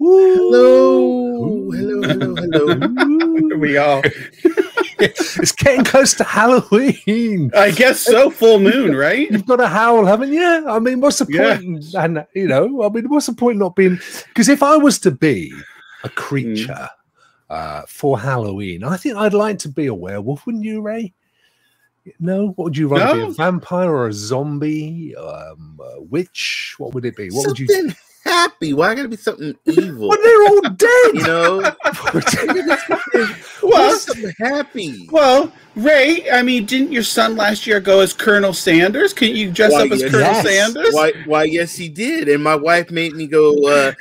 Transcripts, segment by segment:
Hello, hello, hello, hello. Here we go. it's getting close to Halloween. I guess so. Full moon, right? You've got to howl, haven't you? I mean, what's the Yeah. point? in- And you know, I mean, what's the point in not being? Because if I was to be a creature uh, for Halloween, I think I'd like to be a werewolf, wouldn't you, Ray? No, what would you rather be? A vampire or a zombie? Um, a witch? What would it be? What would you? something happy. Why gotta be something evil? Well, they're all dead. you know, Well, something happy. well, Ray. I mean, didn't your son last year go as Colonel Sanders? Can you dress Why, up as yes. Colonel Yes. Sanders? Why? Why? Yes, he did. And my wife made me go. uh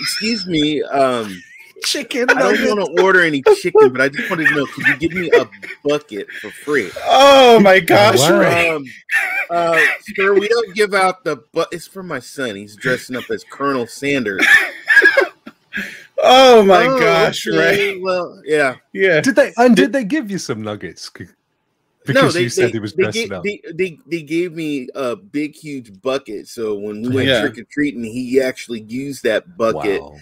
Excuse me. Um, Chicken. I don't want to order any chicken, but I just wanted to know: could you give me a bucket for free? Oh my gosh, wow. Um, uh, sir, we don't give out the. But it's for my son. He's dressing up as Colonel Sanders. Oh my Oh, gosh, okay, Ray! Well, yeah. Yeah. Did they? And did they give you some nuggets? Because no, they, you said they, he was they, dressing ga- up. they, they, they gave me a big, huge bucket. So when we went Yeah. trick or treating, he actually used that bucket Wow.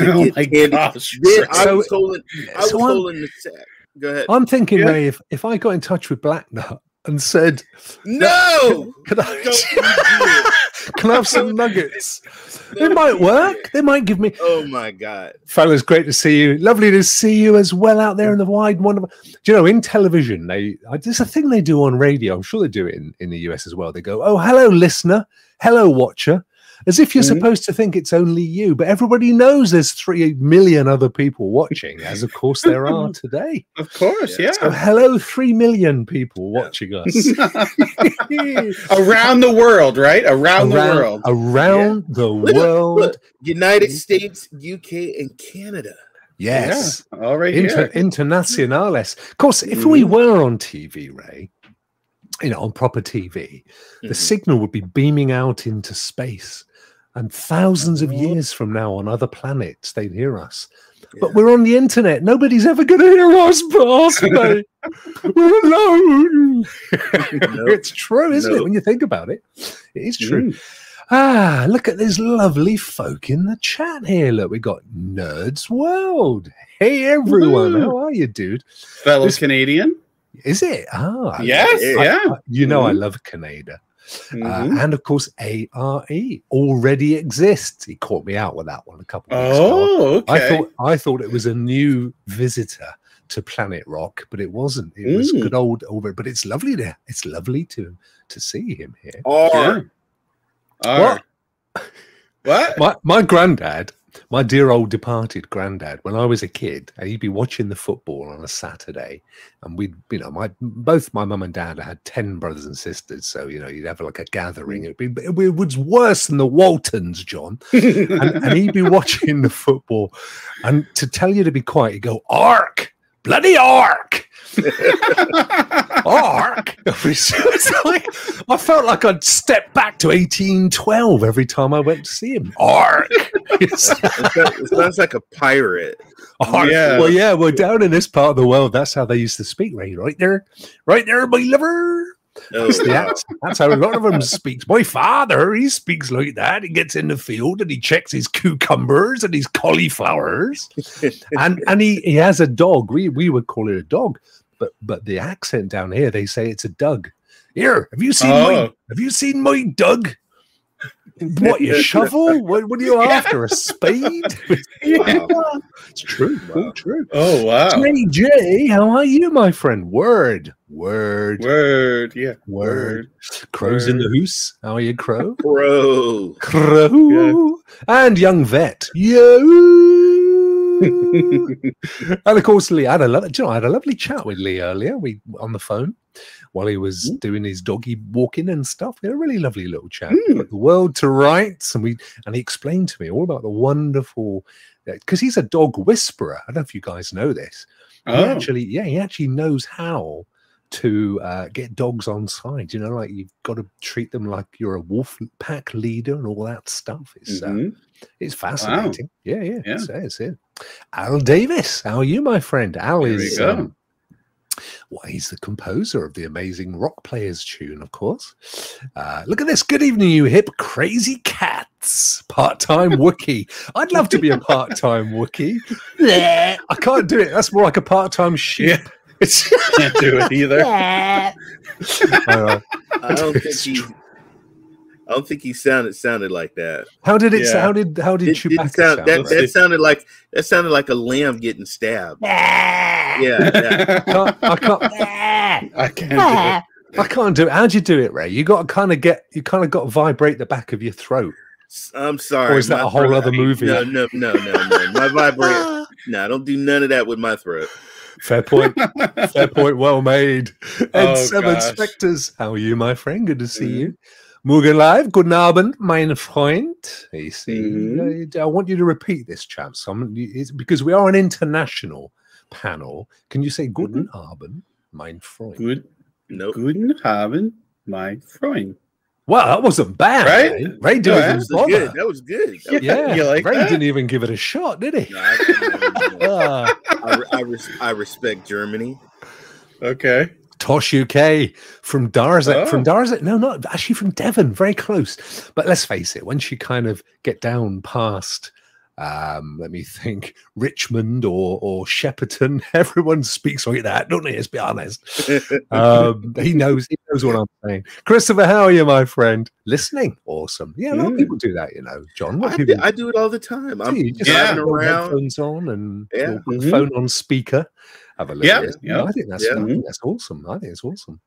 Oh my candy. gosh. I So- was holding, I was so I'm- holding the sack. Go ahead. I'm thinking, Yeah. Ray, if, if I got in touch with Black Nut and said, no, "Can I, can I have some nuggets?" It might work. They might give me. Oh my god! Fellas, great to see you. Lovely to see you as well out there in the wide wonderful. Do you know in television they? Uh, there's a thing they do on radio. I'm sure they do it in, in the US as well. They go, "Oh, hello, listener. Hello, watcher." As if you're Mhm. supposed to think it's only you, but everybody knows there's three million other people watching, as of course there are today. Of course, yeah. So, hello, three million people watching us. Around the world, right? Around, the world. around the Look, world. look, United States, UK, and Canada. Yes, Yeah, all right Inter- here. internationales. Of course, if we Mhm. were on TV, Ray, you know, on proper TV, the Mhm. signal would be beaming out into space, and thousands of Oh. years from now, on other planets, they'd hear us. But we're on the internet. Nobody's ever going to hear us but us, mate. We're alone. it's true, isn't it? When you think about it, it is true. Mm. Ah, look at this lovely folk in the chat here. Look, we got Nerds World. Hey, everyone. Woohoo. How are you, dude? Fellow This- Canadian. Is it? Ah, Yes, yeah. yeah. I- you know, I Mhm. love Canada. Uh, Mhm. and of course, ARE already exists. He caught me out with that one a couple of weeks ago. Oh, okay. I thought I thought it was a new visitor to Planet Rock, but it wasn't. It was Mm. good old over. But it's lovely to it's lovely to to see him here. Or Yeah. All right. What? My my granddad, my dear old departed granddad, when I was a kid, and he'd be watching the football on a Saturday, and we'd, you know, my both my mum and dad had ten brothers and sisters, so you know, you'd have like a gathering. Mm. It'd be, it was worse than the Waltons, John, and, and he'd be watching the football, and to tell you to be quiet, he'd go, "Ark, bloody ark." Ark. It was just like, I felt like I'd step back to 1812 every time I went to see him. Ark. It sounds- like a pirate. Ark. Yeah. Well, yeah, we're down in this part of the world. That's how they used to speak, right? Right there, right there, my liver. Oh, That's, wow. That's how a lot of them speaks. My father, he speaks like that. He gets in the field and he checks his cucumbers and his cauliflowers, and and he, he has a dog. We we would call it a dog, but but the accent down here they say it's a Doug. Here, have you seen my Oh. have you seen my Doug? What your shovel? What, what are you after? A spade? Wow. It's true. Wow. True. Oh, wow. JJ, how are you, my friend? Word, word, Word. Yeah. word. Crows in the hoose. How are you, Crow? Crow. Crow. And young vet. Yo. and of course, Lee. I had a lo- do you know, I had a lovely chat with Lee earlier. We on the phone while he was doing his doggy walking and stuff. We had a really lovely little chat. Mm. Put the world to rights, and we and he explained to me all about the wonderful because he's a dog whisperer. I don't know if you guys know this. He Oh. actually, yeah, he actually knows how to uh, get dogs on side. You know, like you've got to treat them like you're a wolf pack leader and all that stuff. It's uh, Mhm. it's fascinating. Yeah, yeah, Yeah. It says it. Al Davis, how are you, my friend? Al There we is um, Well, he's the composer of the amazing Rock Players tune, of course. Uh, look at this. Good evening, you hip crazy cats. Part time Wookie. I'd love to be a part time Wookie. I can't do it. That's more like a part time sheep. Can't do it either. Uh, I don't think he. I don't think he sounded sounded like that. how did it? Yeah. How did how did It Chewbacca sound, sound? that, Let's that sounded like that sounded like a lamb getting stabbed. Yeah, yeah. can't, I can't. I can't do it. I can't do it. How'd you do it, Ray? You got to kind of get. You kind of got to vibrate the back of your throat. I'm sorry. Or is that a whole throat- other movie? No, no, no, no, no. My vibrator. no, I don't do none of that with my throat. Fair point. Fair point. Well made. And Oh, seven gosh. specters. How are you, my friend? Good to see Mhm. you. Mugen Live. Guten Abend, mein Freund. You see, Mhm. uh, I want you to repeat this, chaps. Because we are an international panel. Can you say Guten Abend, mein Freund? Good, Nope. guten Abend, mein Freund. Well, that wasn't bad. Right? Ray, Ray didn't Yeah, even That was bother. good. That was good. That was- Yeah, You like Ray that? didn't even give it a shot, did he? No, I, no, no, no. Ah. I, I, res- I respect Germany. Okay. Tosh UK from Darzet. Oh. From Darzet? No, not actually from Devon. Very close. But let's face it, once you kind of get down past, um, let me think, Richmond or or Shepperton, everyone speaks like that, don't they? Let's be honest. Um, he knows. He knows what I'm saying. Christopher, how are you, my friend? Listening, awesome. Yeah, a lot of Mm. people do that, you know. John, I, do, I do it all the time. I'm just Yeah. around. headphones on and Yeah. Mhm. phone on speaker. Have a look. Yeah, at it. yeah. I think that's Yeah. I think that's awesome. I think it's awesome.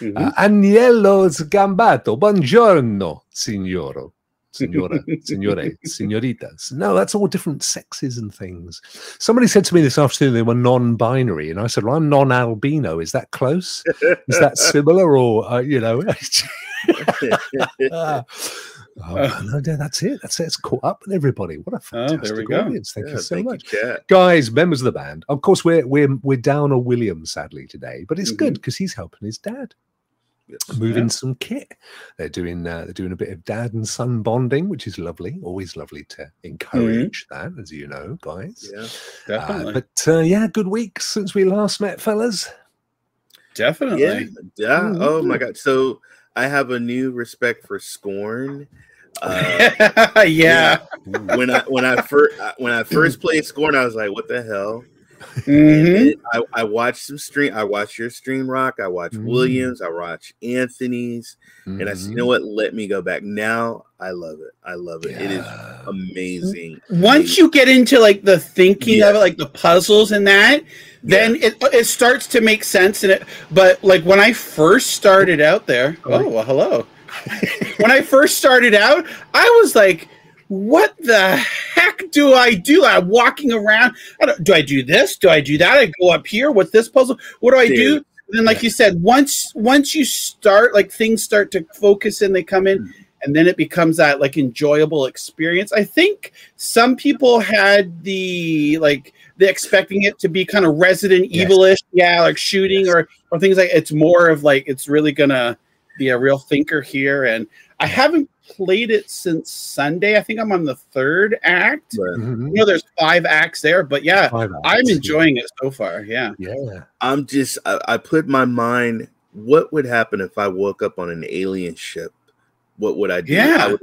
Mhm. Uh, Agnello Sgambato, buongiorno, signoro. Signora, signore, signoritas. No, that's all different sexes and things. Somebody said to me this afternoon they were non-binary, and I said, "Well, I'm non-albino. Is that close? Is that similar, or uh, you know?" Ah. oh, no, no, that's it. That's it. It's caught up with everybody. What a Oh, there we fantastic go. audience! Thank Yeah, you so thank much Kat. guys, members of the band. Of course, we're we're we're down on William sadly today, but it's good Mhm. because he's helping his dad Yes. moving Yeah. some kit. They're doing uh, they're doing a bit of dad and son bonding, which is lovely. Always lovely to encourage that, as you know, guys. Yeah. Uh, Definitely. but uh, yeah, good week since we last met, fellas. Definitely. Yeah. Yeah. Mhm. Oh my God. So I have a new respect for Scorn. Uh, yeah. when I when I first when I first played Scorn, I was like, "What the hell?" Mhm. And I, I watched some stream. I watched your stream rock. I watched Mm. Williams. I watched Anthony's, and I said, "You know what? Let me go back." Now I love it. I love it. It is amazing. Once you get into like the thinking Yeah. of it, like the puzzles and that, then it it starts to make sense in it. But like when I first started out there, oh well, hello. when I first started out, I was like, "What the heck do I do?" I'm walking around. I don't, do I do this? Do I do that? I go up here. What's this puzzle? What do I do? And then, like you said, once once you start, like things start to focus and they come in, hmm. and then it becomes that like enjoyable experience. I think some people had the like the expecting it to be kind of Resident Yes. Evil-ish, yeah, like shooting Yes. or or things like. It's more of like it's really gonna be a real thinker here, and I haven't played it since Sunday. I think I'm on the third act. But Mhm. You know, there's five acts there, but yeah, Five I'm hours. enjoying it so far. Yeah. Yeah. I'm just I, I put my mind. What would happen if I woke up on an alien ship? What would I do? Yeah. I would,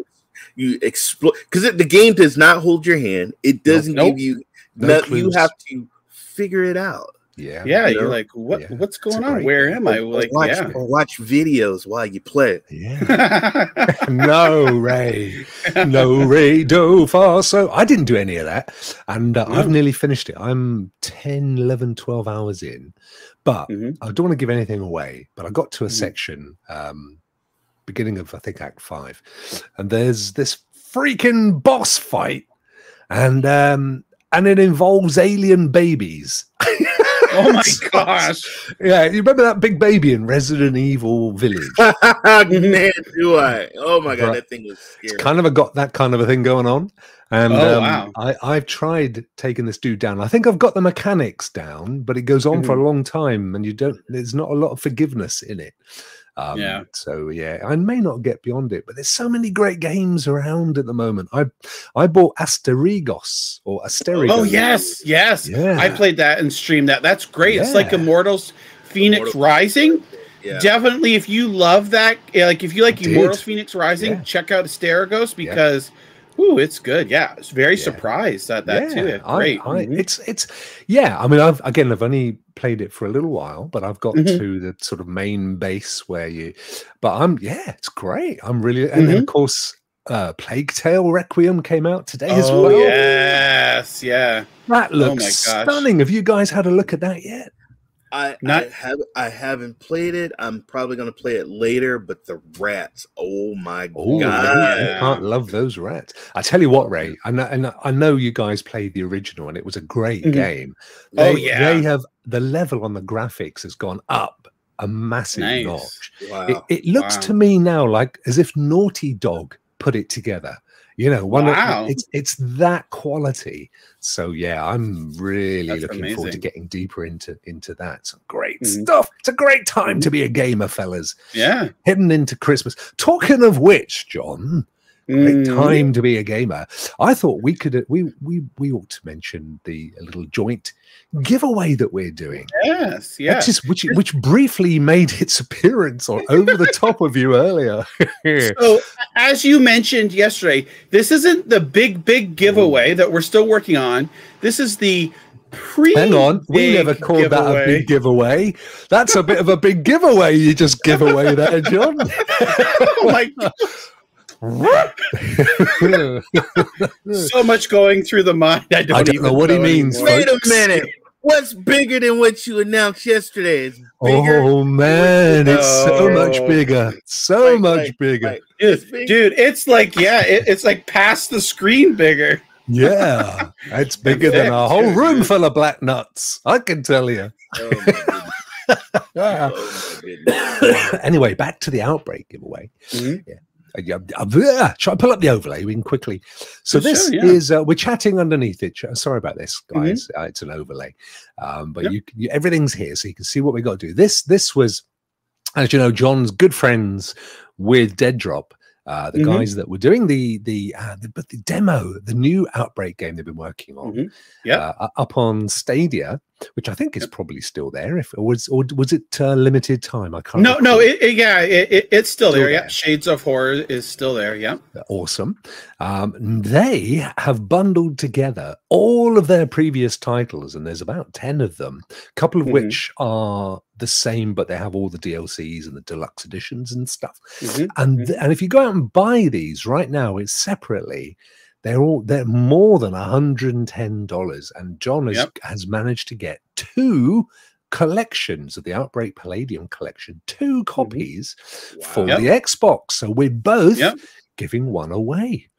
you explore because the game does not hold your hand. It doesn't Nope. give you. No no- you have to figure it out. Yeah. Yeah, You you're know? like, what? Yeah. What's going on? Where am I? Like, watch, yeah. watch videos while you play. Yeah. no, Ray. No, Ray, do far so. I didn't do any of that. And uh, I've nearly finished it. I'm 10, 11, 12 hours in. But Mhm. I don't want to give anything away. But I got to a Mhm. section, um, beginning of, I think, Act Five. And there's this freaking boss fight. And, um, and it involves alien babies. Oh my gosh. Yeah, you remember that big baby in Resident Evil Village? Man, do I? Oh my god, Right. that thing was scary. It's kind of a got that kind of a thing going on. And Oh, um, wow. I, I've tried taking this dude down. I think I've got the mechanics down, but it goes on for a long time, and you don't. There's not a lot of forgiveness in it. Um, Yeah. So yeah, I may not get beyond it, but there's so many great games around at the moment. I I bought Asterigos or Asterigos. Oh yes, yes. Yeah. I played that and streamed that. That's great. It's like Immortals Fenyx Immortal- Rising. Yeah. Definitely, if you love that, like if you like I did. Immortals Fenyx Rising, Yeah. check out Asterigos because, ooh, it's good. Yeah, I was very Yeah. surprised at that too. Yeah, I- Great. I, Mhm. It's it's yeah. I mean, I've again, I've only played it for a little while, but I've got Mhm. to the sort of main base where you. But I'm yeah, it's great. I'm really and then of course, uh, Plague Tale Requiem came out today as oh well. yes, yeah. That Oh looks my stunning. Have you guys had a look at that yet? I, Not- I have I haven't played it. I'm probably gonna play it later, but the rats, oh my Oh, god. you can't love those rats. I tell you what, Ray, I know, and I know you guys played the original, and it was a great Mhm. game. Oh, yeah. they have the level on the graphics has gone up a massive Nice. notch. Wow. It, it looks Wow. to me now like as if Naughty Dog put it together. You know, one Wow. of, it's it's that quality. So yeah, I'm really That's looking forward to getting deeper into into that. Some great Mhm. stuff. It's a great time to be a gamer, fellas. Yeah. Heading into Christmas. Talking of which, John, great Mhm. time to be a gamer. I thought we could we we we ought to mention the little joint giveaway that we're doing. Yes. Yeah. Which, which which briefly made its appearance or over the top of you earlier. So, as you mentioned yesterday, this isn't the big, big giveaway that we're still working on. This is the pre. Hang on, we never called that a big giveaway. That's a bit of a big giveaway you just give away there, John. oh my God, so much going through the mind. I don't, I don't even know what he means, anymore. Wait a minute. What's bigger than what you announced yesterday? It's bigger. oh man, it's so much bigger, so Like- much like- bigger. like, Dude, big. dude, it's like yeah, it, it's like past the screen bigger. Yeah, it's bigger than a whole room full of black nuts. I can tell you. Oh. Oh anyway, back to the outbreak giveaway. Mhm. Yeah. Yeah, uh, yeah, Try pull up the overlay. We can quickly. So Sure, this yeah. is uh, we're chatting underneath it. Sorry about this, guys. Uh, it's an overlay, um, but Yep. you, you everything's here, so you can see what we got to do. This this was, as you know, John's good friends with Dead Drop. Uh, the Mhm. guys that were doing the the, uh, the but the demo, the new Outbreak game they've been working on, Mhm. Yep. uh, up on Stadia, which I think is probably still there. If or was or was it uh, limited time? I can't. No, no, it, it- yeah, it, it, it's still, Still there. Yeah. Shades of Horror is still there. Yeah. awesome. Um, they have bundled together all of their previous titles, and there's about 10 of them, a couple of Mhm. which are the same, but they have all the DLCs and the deluxe editions and stuff. Mhm. And, th- and if you go out and buy these right now, it's separately. They're all they're more than $110. And John has, Yep. has managed to get two collections of the Outbreak Palladium collection, two mm-hmm. copies for Wow. the Xbox. So we're both Yep. giving one away.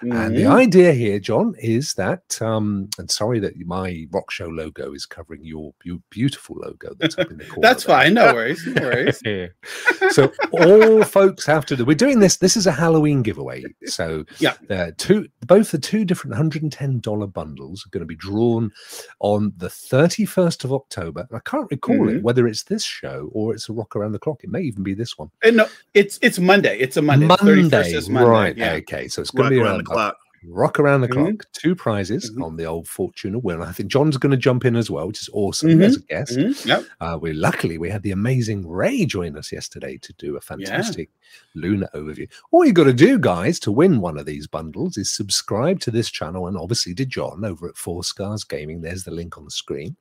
And the Mhm. idea here, John, is that, um, and sorry that my Rock Show logo is covering your, your beautiful logo that's up in the corner. That's there. fine. No worries. No worries. so all folks have to do. We're doing this. This is a Halloween giveaway. So Yeah. the two, both the two different hundred and ten dollar bundles are going to be drawn on the thirty first of October. I can't recall Mhm. it whether it's this show or it's a Rock Around the Clock. It may even be this one. And no, it's it's Monday. It's a Monday. The 31st is Monday. right? Yeah. Okay, so it's going Rock to be around around the clock. Rock around the Mhm. clock, two prizes Mhm. on the old Fortuna wheel. And I think John's going to jump in as well, which is awesome Mhm. as a guest. Mhm. Yep. Uh, we luckily we had the amazing Ray join us yesterday to do a fantastic Luna overview. All you got to do, guys, to win one of these bundles is subscribe to this channel and obviously to John over at Four Scars Gaming. There's the link on the screen.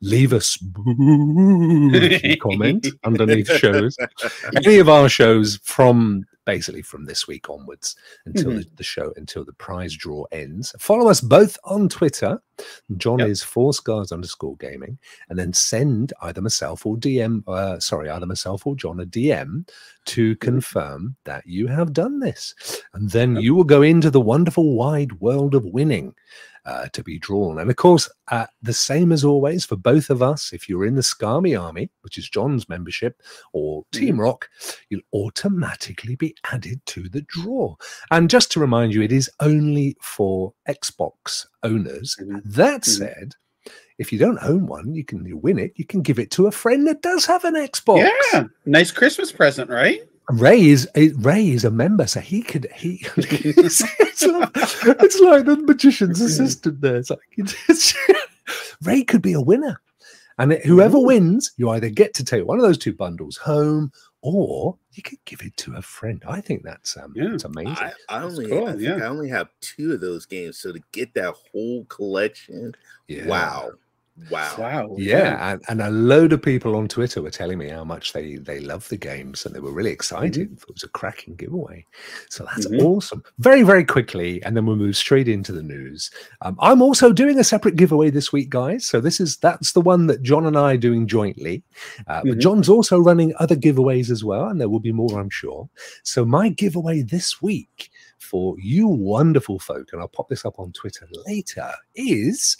Leave us a comment underneath shows. Any of our shows from basically from this week onwards until Mhm. the, the show until the prize draw ends. Follow us both on Twitter. John Yep. is four scars underscore gaming, and then send either myself or DM, uh, sorry, either myself or John a DM to confirm that you have done this. And then Yep. you will go into the wonderful wide world of winning. Uh, to be drawn. And of course, uh, the same as always for both of us, if you're in the Scarmy Army, which is John's membership, or Team Rock, you'll automatically be added to the draw. And just to remind you, it is only for Xbox owners. Mhm. That Mhm. said, if you don't own one, you can you win it. You can give it to a friend that does have an Xbox. Yeah. Nice Christmas present, right? Ray is eh, Ray is a member, so he could he. it's, it's like, it's like the magician's assistant there. It's like it's, Ray could be a winner, And it- whoever wins, you either get to take one of those two bundles home, or you could give it to a friend. I think that's um, Yeah. that's amazing. I, I That's only cool, I think yeah. I only have two of those games, so to get that whole collection, Yeah. wow, wow, Wow. Yeah, and, and a load of people on Twitter were telling me how much they they love the games and they were really excited. It was a cracking giveaway, so that's Mhm. awesome. Very very quickly, and then we'll move straight into the news. Um, I'm also doing a separate giveaway this week, guys. So this is that's the one that John and I are doing jointly. Uh, But Mhm. John's also running other giveaways as well, and there will be more, I'm sure. So my giveaway this week for you wonderful folk, and I'll pop this up on Twitter later, is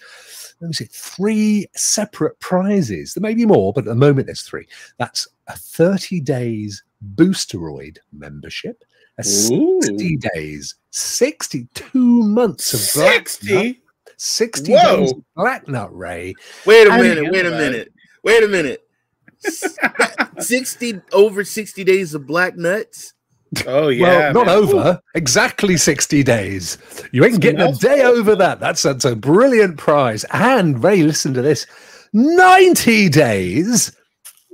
let me see, three separate prizes. There may be more, but at the moment there's three. That's a 30 days boosteroid membership, a Ooh. 60 days, 62 months of black 60. 60 Whoa. days black nut ray. Wait a I minute, didn't wait a minute, wait a minute. Sixty over sixty days of black nuts. Oh yeah. well, not man. over, exactly 60 days. You ain't getting a day over that. That's, that's a brilliant prize. And Ray, listen to this 90 days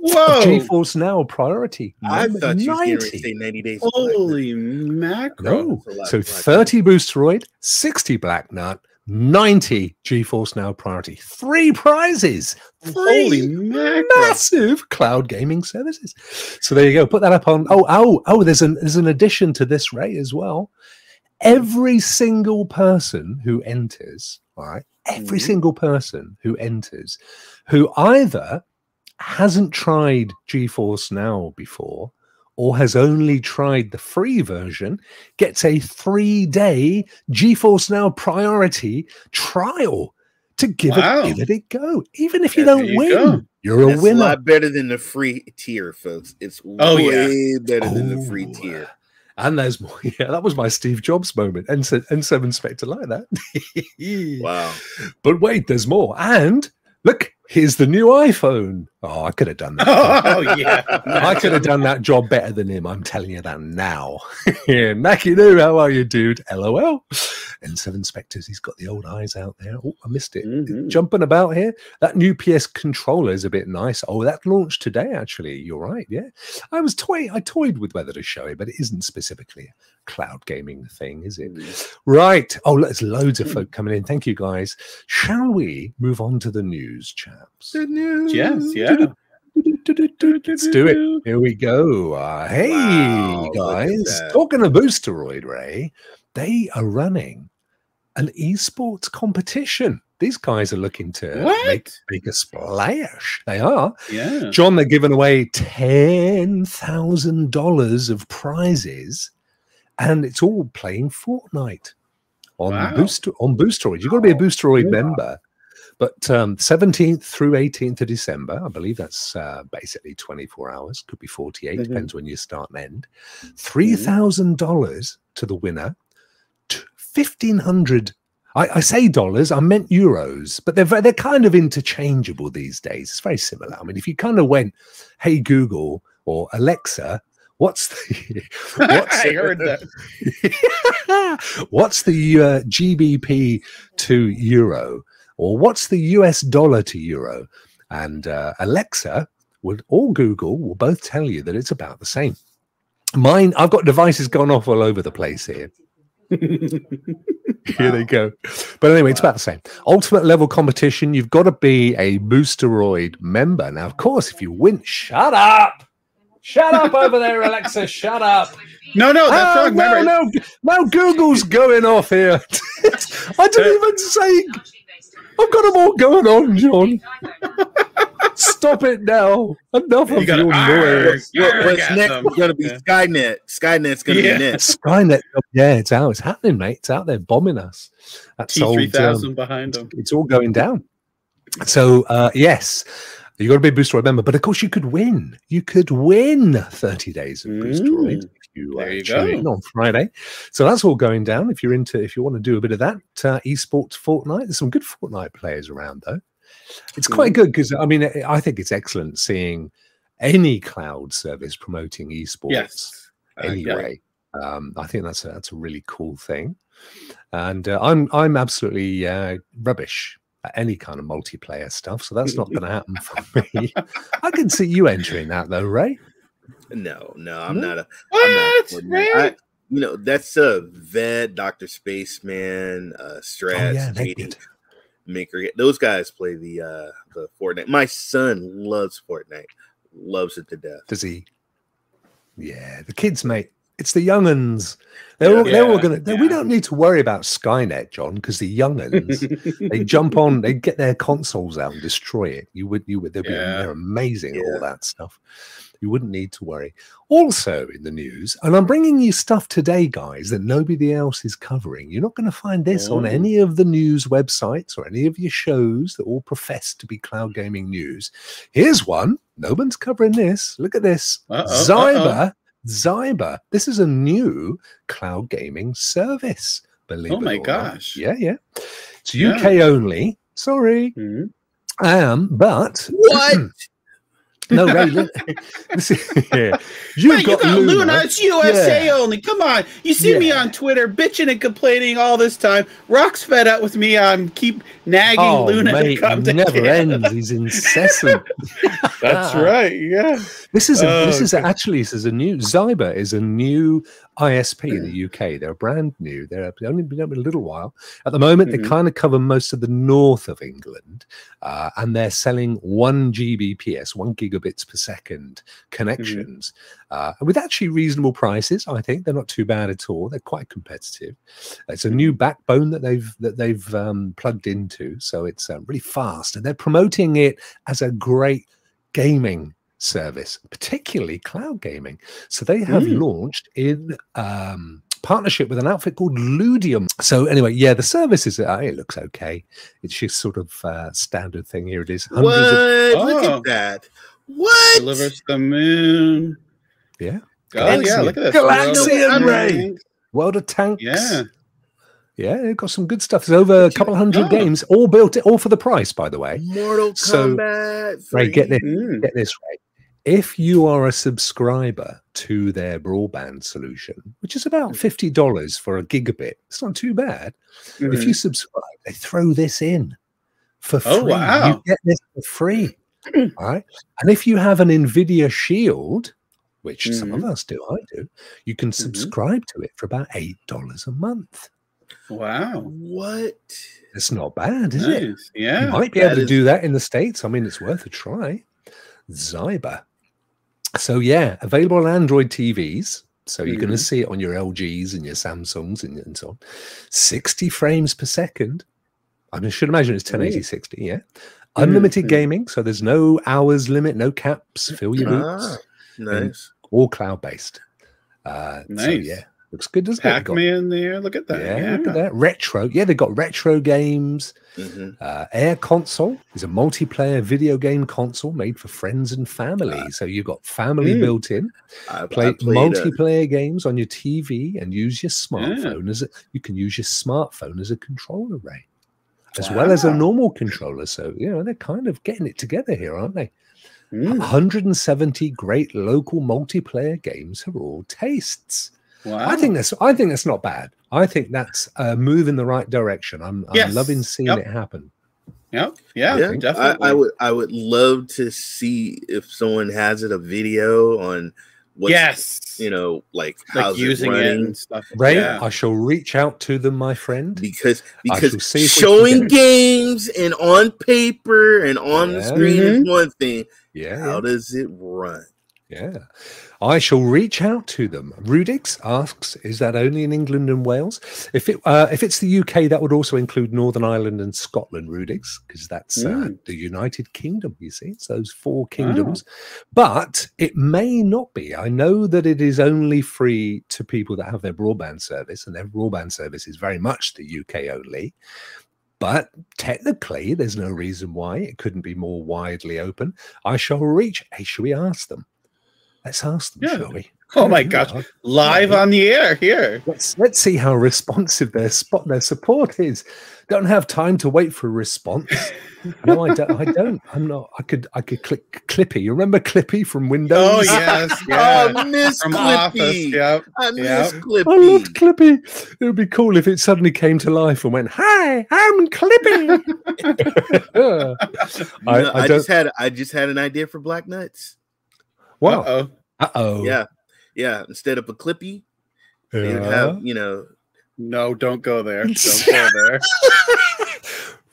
Whoa. GeForce Now priority. I Number thought you were going to 90. say ninety days. of Black Nuts. Holy mackerel. No. That's a lot So of Black 30 Boosteroid, 60 Black Nut, 90 GeForce Now priority. Three prizes. Three mackerel. massive cloud gaming services. So there you go. Put that up on. Oh, oh, oh, there's an there's an addition to this, Ray, as well. Every single person who enters, right, every Mhm. single person who enters, who either hasn't tried GeForce Now before or has only tried the free version gets a three day GeForce Now priority trial to give, Wow. it, give it a go. Even if you Yeah, don't you win, go. you're a That's a winner. lot better than the free tier, folks. It's Oh, way better than the free Oh, tier. And there's more. Yeah, that was my Steve Jobs moment. And N7 Spectre like that. Wow. But wait, there's more. And look, here's the new iPhone. Oh, I could have done that. Oh yeah. I could have done that job better than him. I'm telling you that now. yeah, Mackie Noo, how are you, dude? LOL. N7 Spectres, he's got the old eyes out there. Oh, I missed it. Mhm. Jumping about here. That new PS controller is a bit nice. Oh, that launched today, actually. You're right. Yeah. I was toy I toyed with whether to show it, but it isn't specifically a cloud gaming thing, is it? Right. Oh, look, there's loads of folk coming in. Thank you, guys. Shall we move on to the news, chaps? Good news. Yes, yeah. Let's do it. Here we go. Uh, hey, Wow, guys. Talking of Boosteroid, Ray, they are running an esports competition. These guys are looking to make, What? make a splash. They are. Yeah. John, they're giving away $10,000 of prizes, and it's all playing Fortnite on Wow. Booster on Boosteroid. You've got to be a Boosteroid Wow. member. But um, 17th through 18th of December, I believe that's uh, basically 24 hours, could be 48, Mhm. depends when you start and end. $3,000 to the winner, t- 1,500 I, I say dollars, I meant euros, but they're they're kind of interchangeable these days. It's very similar. I mean, if you kind of went, "Hey Google" or Alexa, what's the what's I heard that. what's the uh, GBP to euro, or what's the US dollar to euro? And uh, Alexa would or Google will both tell you that it's about the same. Mine, I've got devices gone off all over the place here. Here they go. But anyway, it's about the same. Ultimate level competition, you've got to be a Boosteroid member. Now, of course, if you win, shut up. Shut up over there, Alexa. Shut up. No, no, that's Oh, wrong. no, no, no, Google's going off here. I didn't even say. I've got them all going on, John. Stop it now. Enough You of your noise. What, what's next is going to be Yeah. Skynet. Skynet's going to Yeah. be next. Skynet, yeah, it's out. It's happening, mate. It's out there bombing us. That's T old. um, behind it's, them. it's all going down. So uh, yes, you got to be a Boosteroid member, but of course you could win. You could win 30 days of Boosteroid Mm, if you, uh, you tune in on Friday. So that's all going down. If you're into, if you want to do a bit of that, uh, esports Fortnite. There's some good Fortnite players around though. It's quite good because I mean I think it's excellent seeing any cloud service promoting esports Yes. I get it. anyway. Um, I think that's a, that's a really cool thing, and uh, I'm I'm absolutely uh, rubbish at any kind of multiplayer stuff, so that's not going to happen for me. I can see you entering that though, Ray. No, no, I'm No? not a. I'm What? not, Right? I, you know, that's a vet, Doctor Spaceman, uh, Strats, oh yeah, JD. Maker. Those guys play the uh the Fortnite. My son loves Fortnite, loves it to death. Does he? Yeah, the kids, mate. It's the younguns. They're all, they're all gonna. they- We yeah. don't need to worry about Skynet, John, because the younguns they jump on, they get their consoles out and destroy it. You would, you would. They'd be, Yeah. they're amazing at Yeah. all that stuff. You wouldn't need to worry. Also in the news, and I'm bringing you stuff today, guys, that nobody else is covering. You're not going to find this on Oh. any of the news websites or any of your shows that all profess to be cloud gaming news. Here's one. No one's covering this. Look at this. Uh-oh, Zyber. Zyber. This is a new cloud gaming service. Believe Oh it my or not. gosh. Yeah, yeah. It's Yeah. UK only. Sorry. Mhm. Um, but What? no, Ray, this is- yeah. You've Man, you got, got Luna. Luna. It's USA Yeah. only. Come on. You see me on Twitter bitching and complaining all this time. Rock's fed up with me. I'm keep nagging Oh, Luna mate, to come to never Canada. ends. He's incessant. That's right. Yeah. This is a, this Oh, is a, actually this is a new Zyber is a new ISP in the UK. They're brand new. They're only been up a little while. At the moment, they Mhm. kind of cover most of the north of England, uh, and they're selling one Gbps, one gigabits per second connections, uh, with actually reasonable prices. I think they're not too bad at all. They're quite competitive. It's a new backbone that they've that they've um, plugged into, so it's uh, really fast, and they're promoting it as a great gaming service, particularly cloud gaming. So they have Mm. launched in um, partnership with an outfit called Ludium. So anyway, yeah, the service is uh, it looks okay. It's just sort of uh, standard thing. Here it is. What? Hundreds of Look Oh. at that. What? Delivers the moon. Yeah. Oh, yeah. Look at this. Galaxian World of Ray. Tanks. World of Tanks. Yeah. Yeah, they've got some good stuff. There's over a you- couple hundred oh. games, all built, all for the price, by the way. Mortal So- Kombat. Ray, get this. Mm. get this right. If you are a subscriber to their broadband solution, which is about mm. fifty dollars for a gigabit, it's not too bad. If Mhm. you mm. subscribe, they throw this in for oh, free. Oh, wow. You get this for free. all right. And if you have an NVIDIA Shield, which some of mm. us do, I do, you can mm-hmm. subscribe to it for about eight dollars a month. Wow. What? It's not bad, is it? Yeah. You might be that able to is- do that in the States. I mean, it's worth a try. Zyber. So, yeah, available on Android TVs. So you're going to see it on your LGs and your Samsungs and, and so on. 60 frames per second. I should imagine it's 1080 Ooh. 60, yeah. Unlimited Mhm. gaming. So there's no hours limit, no caps. Fill your boots. Ah, nice. All cloud based. Uh, So, Nice. yeah. Looks good, doesn't it? They've Pac-Man there. Look at that. Yeah, Yeah. look at that. Retro. Yeah, they've got retro games. hmm Uh, Air Console is a multiplayer video game console made for friends and family. so you've got family Mm. built in. I, Play I uh, multiplayer games on your TV and use your smartphone as a, you can use your smartphone as a controller, Ray, as well as a normal controller. So you know they're kind of getting it together here, aren't they? Mm. 170 great local multiplayer games for all tastes. Wow. I think that's I think that's not bad. I think that's a move in the right direction. I'm, I'm loving seeing Yep. it happen. Yep. Yeah. yeah, I, Definitely. I would I would love to see if someone has it a video on what's yes. you know like like how's using it it running and stuff. Ray, Yeah. I shall reach out to them, my friend. because because see if we can showing games and on paper and on the screen is Mhm. one thing. Yeah, How does it run? yeah. I shall reach out to them. Rudix asks, "Is that only in England and Wales? If it uh, if it's the UK, that would also include Northern Ireland and Scotland, Rudix, because that's uh, Mm. the United Kingdom. You see, it's those four kingdoms. But it may not be. I know that it is only free to people that have their broadband service, and their broadband service is very much the UK only. But technically, there's no reason why it couldn't be more widely open. I shall reach. Hey, shall we ask them? Let's ask them, Yeah. shall we? Oh my gosh. Live on the air here. Let's let's see how responsive their spot their support is. Don't have time to wait for a response. No, I don't. I don't. I'm not. I could. I could click Clippy. You remember Clippy from Windows? Oh yes, oh, yeah. Oh, Miss From Office. Clippy. Yep. I miss Yeah. I Clippy. loved Clippy. It would be cool if it suddenly came to life and went, "Hi, I'm Clippy." I, No, I I, just had I just had an idea for Black Nuts. Wow. Uh-oh. Uh oh. Yeah, yeah. Instead of a Clippy, they'd have you know. No, don't go there. Don't go there.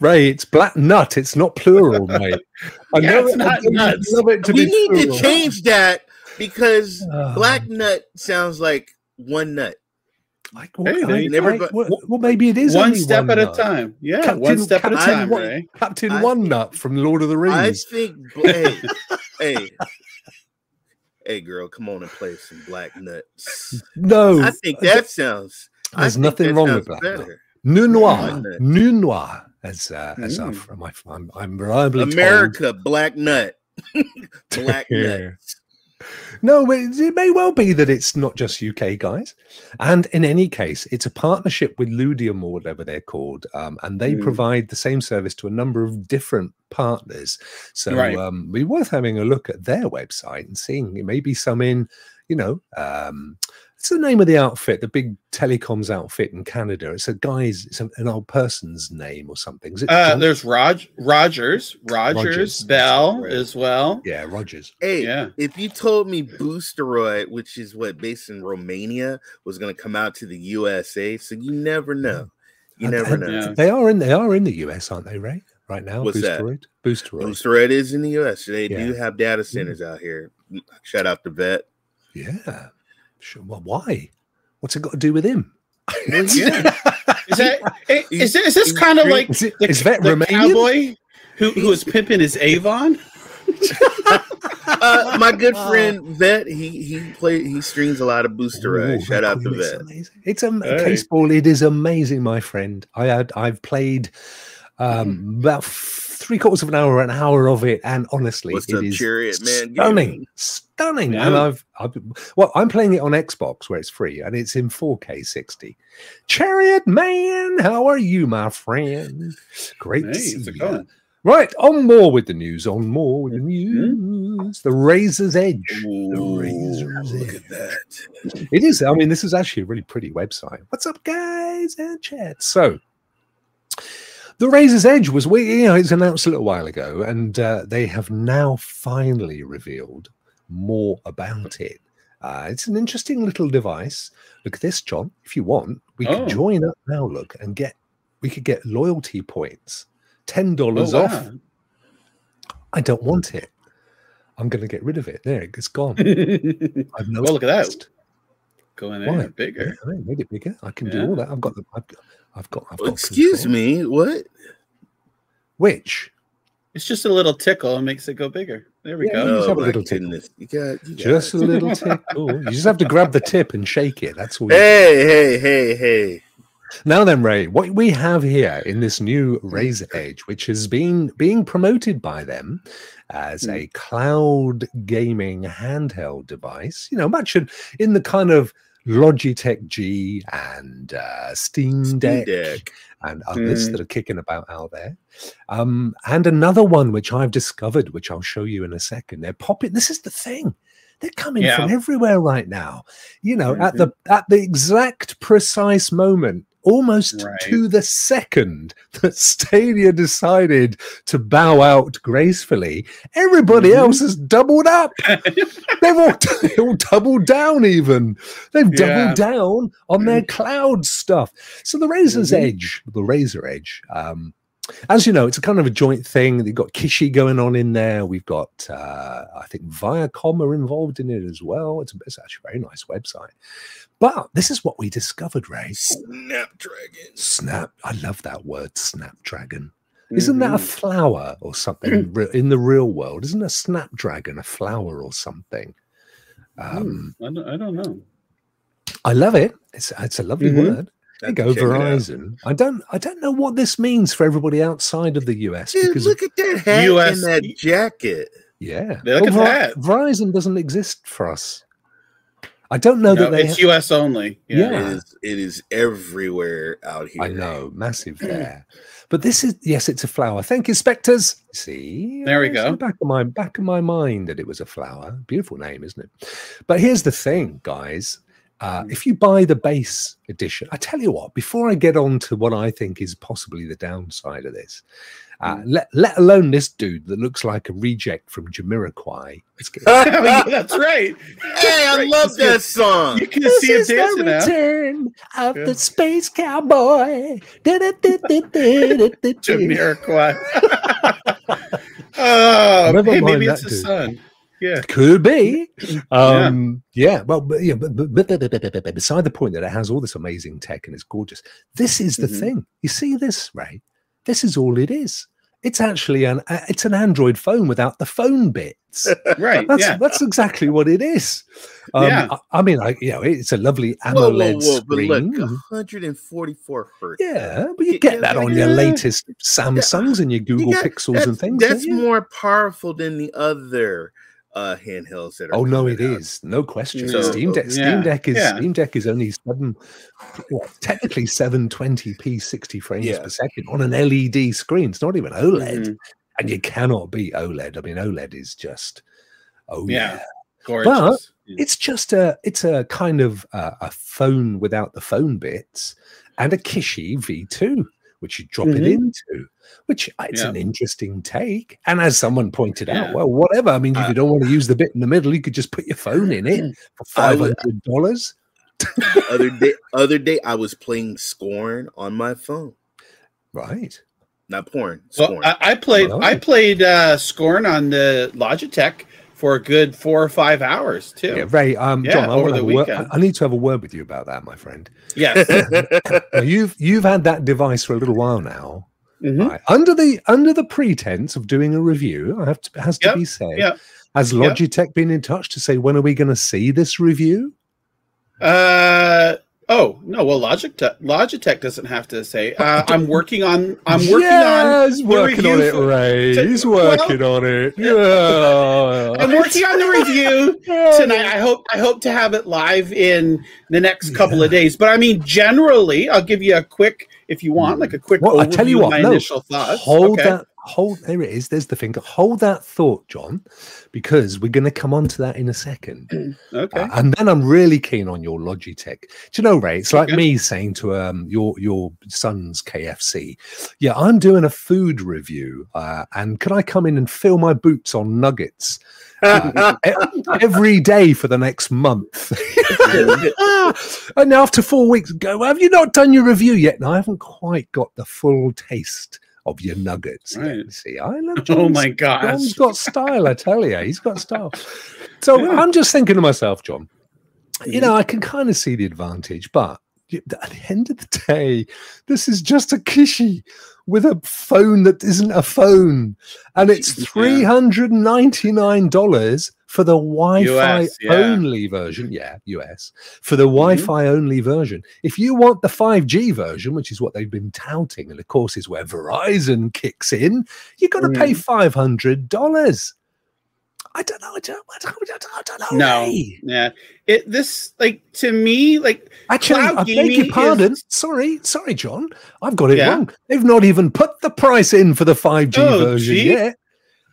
Ray, it's black nut. It's not plural, mate. I Yeah, know it's it- not I nuts. love it to We be need plural. to change that because Ah. Black Nut sounds like one nut. Like, what there kind- you like, well, well, maybe it is one only step one at a time. Yeah, Captain- one step at a time, One- Ray. Captain I- One Nut from Lord of the Rings. I Rings. think. Hey, hey, hey, girl, come on and play some Black Nuts. no, I think that sounds. There's nothing wrong with better. Nu noir, nu noir, as uh, as Mm. I've, my, I'm, I'm reliably told. America, Black Nut, Black Yeah. No, it, may well be that it's not just UK guys. And in any case, it's a partnership with Ludium or whatever they're called. Um, and they Mm. provide the same service to a number of different partners. So Right. um, be worth having a look at their website and seeing it may be some in, you know, um, it's the name of the outfit, the big telecoms outfit in Canada. It's a guy's, it's an old person's name or something. Is it Uh, there's Rog Rogers, Rogers, Rogers. Bell as well. yeah, Rogers. Hey, Yeah. if you told me Boosteroid, which is what based in Romania, was going to come out to the USA, so you never know. You never and know. They are in they are in the US, aren't they, Ray? Right now, What's that? Boosteroid. Boosteroid. Boosteroid is in the US. They Yeah. do have data centers out here. Shout out to Vet. Yeah. Sure. Well, why? What's it got to do with him? Yeah. Is that is, is this kind of like Is, it, the, is Vet the Romanian? cowboy who who was pimping his Avon? Uh, my good friend Vet, he he play he streams a lot of Booster Ooh, Shout out to Requiem is Vet. amazing. It's a Hey. case ball. It is amazing, my friend. I had I've played um, about three quarters of an hour, an hour of it, and honestly, What's it up, is Chariot, man? Stunning, in. stunning. Yeah. And I've, I've well, I'm playing it on Xbox where it's free and it's in 4K 60. Chariot man, how are you, my friend? Great Hey, to see you. going? Right, on more with the news. On more with the Mm-hmm. news. The Razer's Edge. Ooh, razor's look edge. at that. It is. I mean, this is actually a really pretty website. What's up, guys and chat? So, the Razer's Edge was we, you know, it's announced a little while ago, and uh, they have now finally revealed more about it. Uh, it's an interesting little device. Look at this, John. If you want, we Oh. could join up now. Look and get we could get loyalty points, ten dollars Oh, off. wow. I don't want it. I'm going to get rid of it. There, it's gone. I've well, look at that. Going in bigger. Yeah, I made it bigger. I can Yeah. do all that. I've got the. I've, I've got. I've got Excuse control. me, what? Which? It's just a little tickle and makes it go bigger. There we Yeah, go. you just Oh a little tickle. goodness. You got, you got Just a little tickle. You just have to grab the tip and shake it. That's all. You Hey, hey, hey, hey. Now then, Ray, what we have here in this new Razer Edge, which has been being promoted by them as Hmm. a cloud gaming handheld device, you know, much in, in the kind of Logitech G and uh, Steam, Steam Deck, Deck. and others Mm. that are kicking about out there. Um, and another one which I've discovered, which I'll show you in a second. They're popping. This is the thing. They're coming Yeah. from everywhere right now. You know, at the at the exact precise moment, almost Right. to the second that Stadia decided to bow out gracefully, everybody Mhm. else has doubled up. They've all, they all doubled down, even. They've Yeah. doubled down on their cloud stuff. So the Razer's Mhm. Edge, the Razer Edge, um, as you know, it's a kind of a joint thing. You've got Kishi going on in there. We've got, uh, I think, Viacom are involved in it as well. It's, it's actually a very nice website. But this is what we discovered, Ray. Snapdragon. Snap. I love that word, Snapdragon. Isn't that a Mhm. flower or something in re- in the real world? Isn't a snapdragon a flower or something? Um, Hmm, I, don't, I don't know. I love it. It's it's a lovely Mhm. word. There you go, to check it out. Verizon. I don't I don't know what this means for everybody outside of the US Dude, because look at that hat US and that jacket. yeah, Look at Ver- that. Verizon doesn't exist for us. I don't know No, that they. it's U.S. only. Yeah. It is it is everywhere out here. I know, massive there. But this is yes, it's a flower. Thank you, Spectres. See, There we go. the Back of my back of my mind that it was a flower. Beautiful name, isn't it? But here's the thing, guys. Uh, Mm. if you buy the base edition, I tell you what. Before I get on to what I think is possibly the downside of this, uh, Mm. let let alone this dude that looks like a reject from Jamiroquai. Let's that's right. Hey, I Right, love that can- song. You can This see him is the dancing now. return of Yeah. the space cowboy. Jamiroquai. oh, hey, maybe it's the dude. sun. Yeah. Could be. Um, yeah. Well, but, yeah, but, but, but, but, but, but, but beside the point that it has all this amazing tech and it's gorgeous, this is the Mhm. thing. You see this, Ray? This is all it is. It's actually an uh, it's an Android phone without the phone bits. Right. That's yeah. that's exactly what it is. Um, Yeah. I, I mean, I, you know, it's a lovely Whoa, whoa, AMOLED whoa, screen. look, 144 hertz. yeah, but you Yeah, get yeah, that on yeah. your latest Samsungs and your You Google got- Pixels and things. That's don't more powerful than the other uh handhelds that. Oh no, coming it out. is no question. So, Steam Deck, Steam yeah, Deck is yeah. Steam Deck is only seven, well, technically seven twenty p sixty frames Yeah. per second on an LED screen. It's not even OLED, Mhm. and you cannot beat OLED. I mean, OLED is just oh yeah. Yeah. Gorgeous. It's just a it's a kind of uh, a phone without the phone bits and a Kishi V2, which you drop it Mhm. into. Which uh, it's Yeah. an interesting take. And as someone pointed out, well, whatever. I mean, if Uh, you don't want to use the bit in the middle, you could just put your phone in it for I five would- hundred dollars. other day, other day, I was playing Scorn on my phone, Right. not porn. Well, I, I played Oh. I played uh, Scorn on the Logitech for a good four or five hours too. Yeah, Ray. Um, Yeah, John, I, over the word- weekend. I need to have a word with you about that, my friend. Yes. Now, you've you've had that device for a little while now. Mhm. Right. Under the under the pretense of doing a review, I have to has to be said. yep, Has yep. Logitech been in touch to say when are we going to see this review? Uh oh no. Well, Logitech Logitech doesn't have to say. Uh, I'm working on. I'm working yeah, on. He's working on it, for- Ray. to- he's well- working on it. Yeah. I'm working on the review tonight. I hope I hope to have it live in the next couple of days. But I mean, generally, I'll give you a quick, if you want, like a quick Well, I overview tell you of what, my no, initial thoughts. Hold Okay. that. Hold there it is. There's the finger. Hold that thought, John, because we're going to come on to that in a second. Okay. Uh, and then I'm really keen on your Logitech. Do you know, Ray? It's like Okay. me saying to um your your son's KFC, "Yeah, I'm doing a food review, uh, and can I come in and fill my boots on nuggets uh, every day for the next month?" and after four weeks, go, "Have you not done your review yet?" No, I haven't quite got the full taste of your nuggets. Right. See, I love. oh my gosh. John's got style, I tell you. He's got style. So Yeah. I'm just thinking to myself, John, you know, mm-hmm. I can kind of see the advantage, but at the end of the day, this is just a Kishi with a phone that isn't a phone. And it's $399 for the Wi Fi US, yeah. Mm-hmm. only version. Yeah, US. For the Wi Fi only version. If you want the 5G version, which is what they've been touting, and of course is where Verizon kicks in, you've got to pay Mm-hmm. $500. I don't know. I don't, I don't, I don't, know. No. Ray. Yeah. It this like to me like Actually, I beg your is- pardon. Sorry, sorry, John. I've got it Yeah. wrong. They've not even put the price in for the 5G Oh, version gee. yet.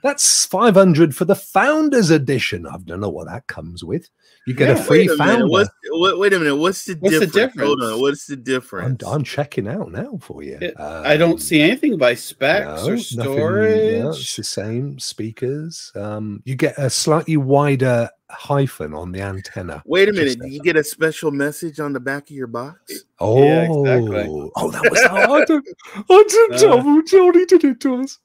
That's 500 for the Founders Edition. I don't know what that comes with. You get a Yeah. free wait a minute. Founder. What's, wait, wait a minute. What's the What's the difference? Hold on. What's the I'm, difference? I'm checking out now for you. It- I don't Um, see anything by specs no, or nothing- storage. it's the same speakers. Um, you get a slightly wider hyphen on the antenna. Wait a minute. Did you get a special message on the back of your box? Oh, Yeah, exactly. oh, that was I didn't, I didn't Uh. Johnny did it to us.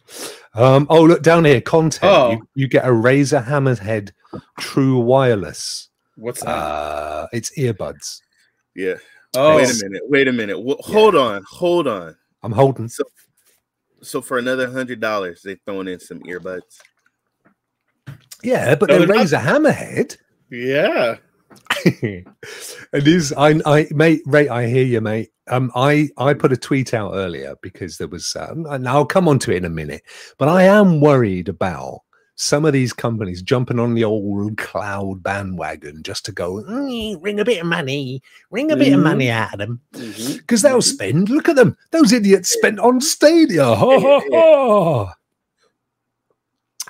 Um, oh, look down here, content. Oh. You, you get a Razer Hammerhead True Wireless. What's that? Uh, it's earbuds. Yeah. oh, Wait a minute. Wait a minute. Wh- Hold on. Hold on. I'm holding. So, so for another hundred dollars, they're throwing in some earbuds. Yeah, but No, they're they're not- Razer Hammerhead. yeah. it is. I, I, mate, Ray. I hear you, mate. Um, I, I put a tweet out earlier because there was, um, and I'll come on to it in a minute. But I am worried about some of these companies jumping on the old cloud bandwagon just to go "Mm, ring a bit of money, ring a bit of money out of them because they'll Mhm. spend. Look at them, those idiots spent on Stadia. Ha, ha, ha.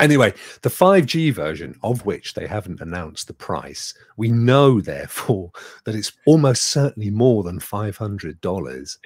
Anyway, the 5G version, of which they haven't announced the price, we know therefore that it's almost certainly more than five hundred dollars.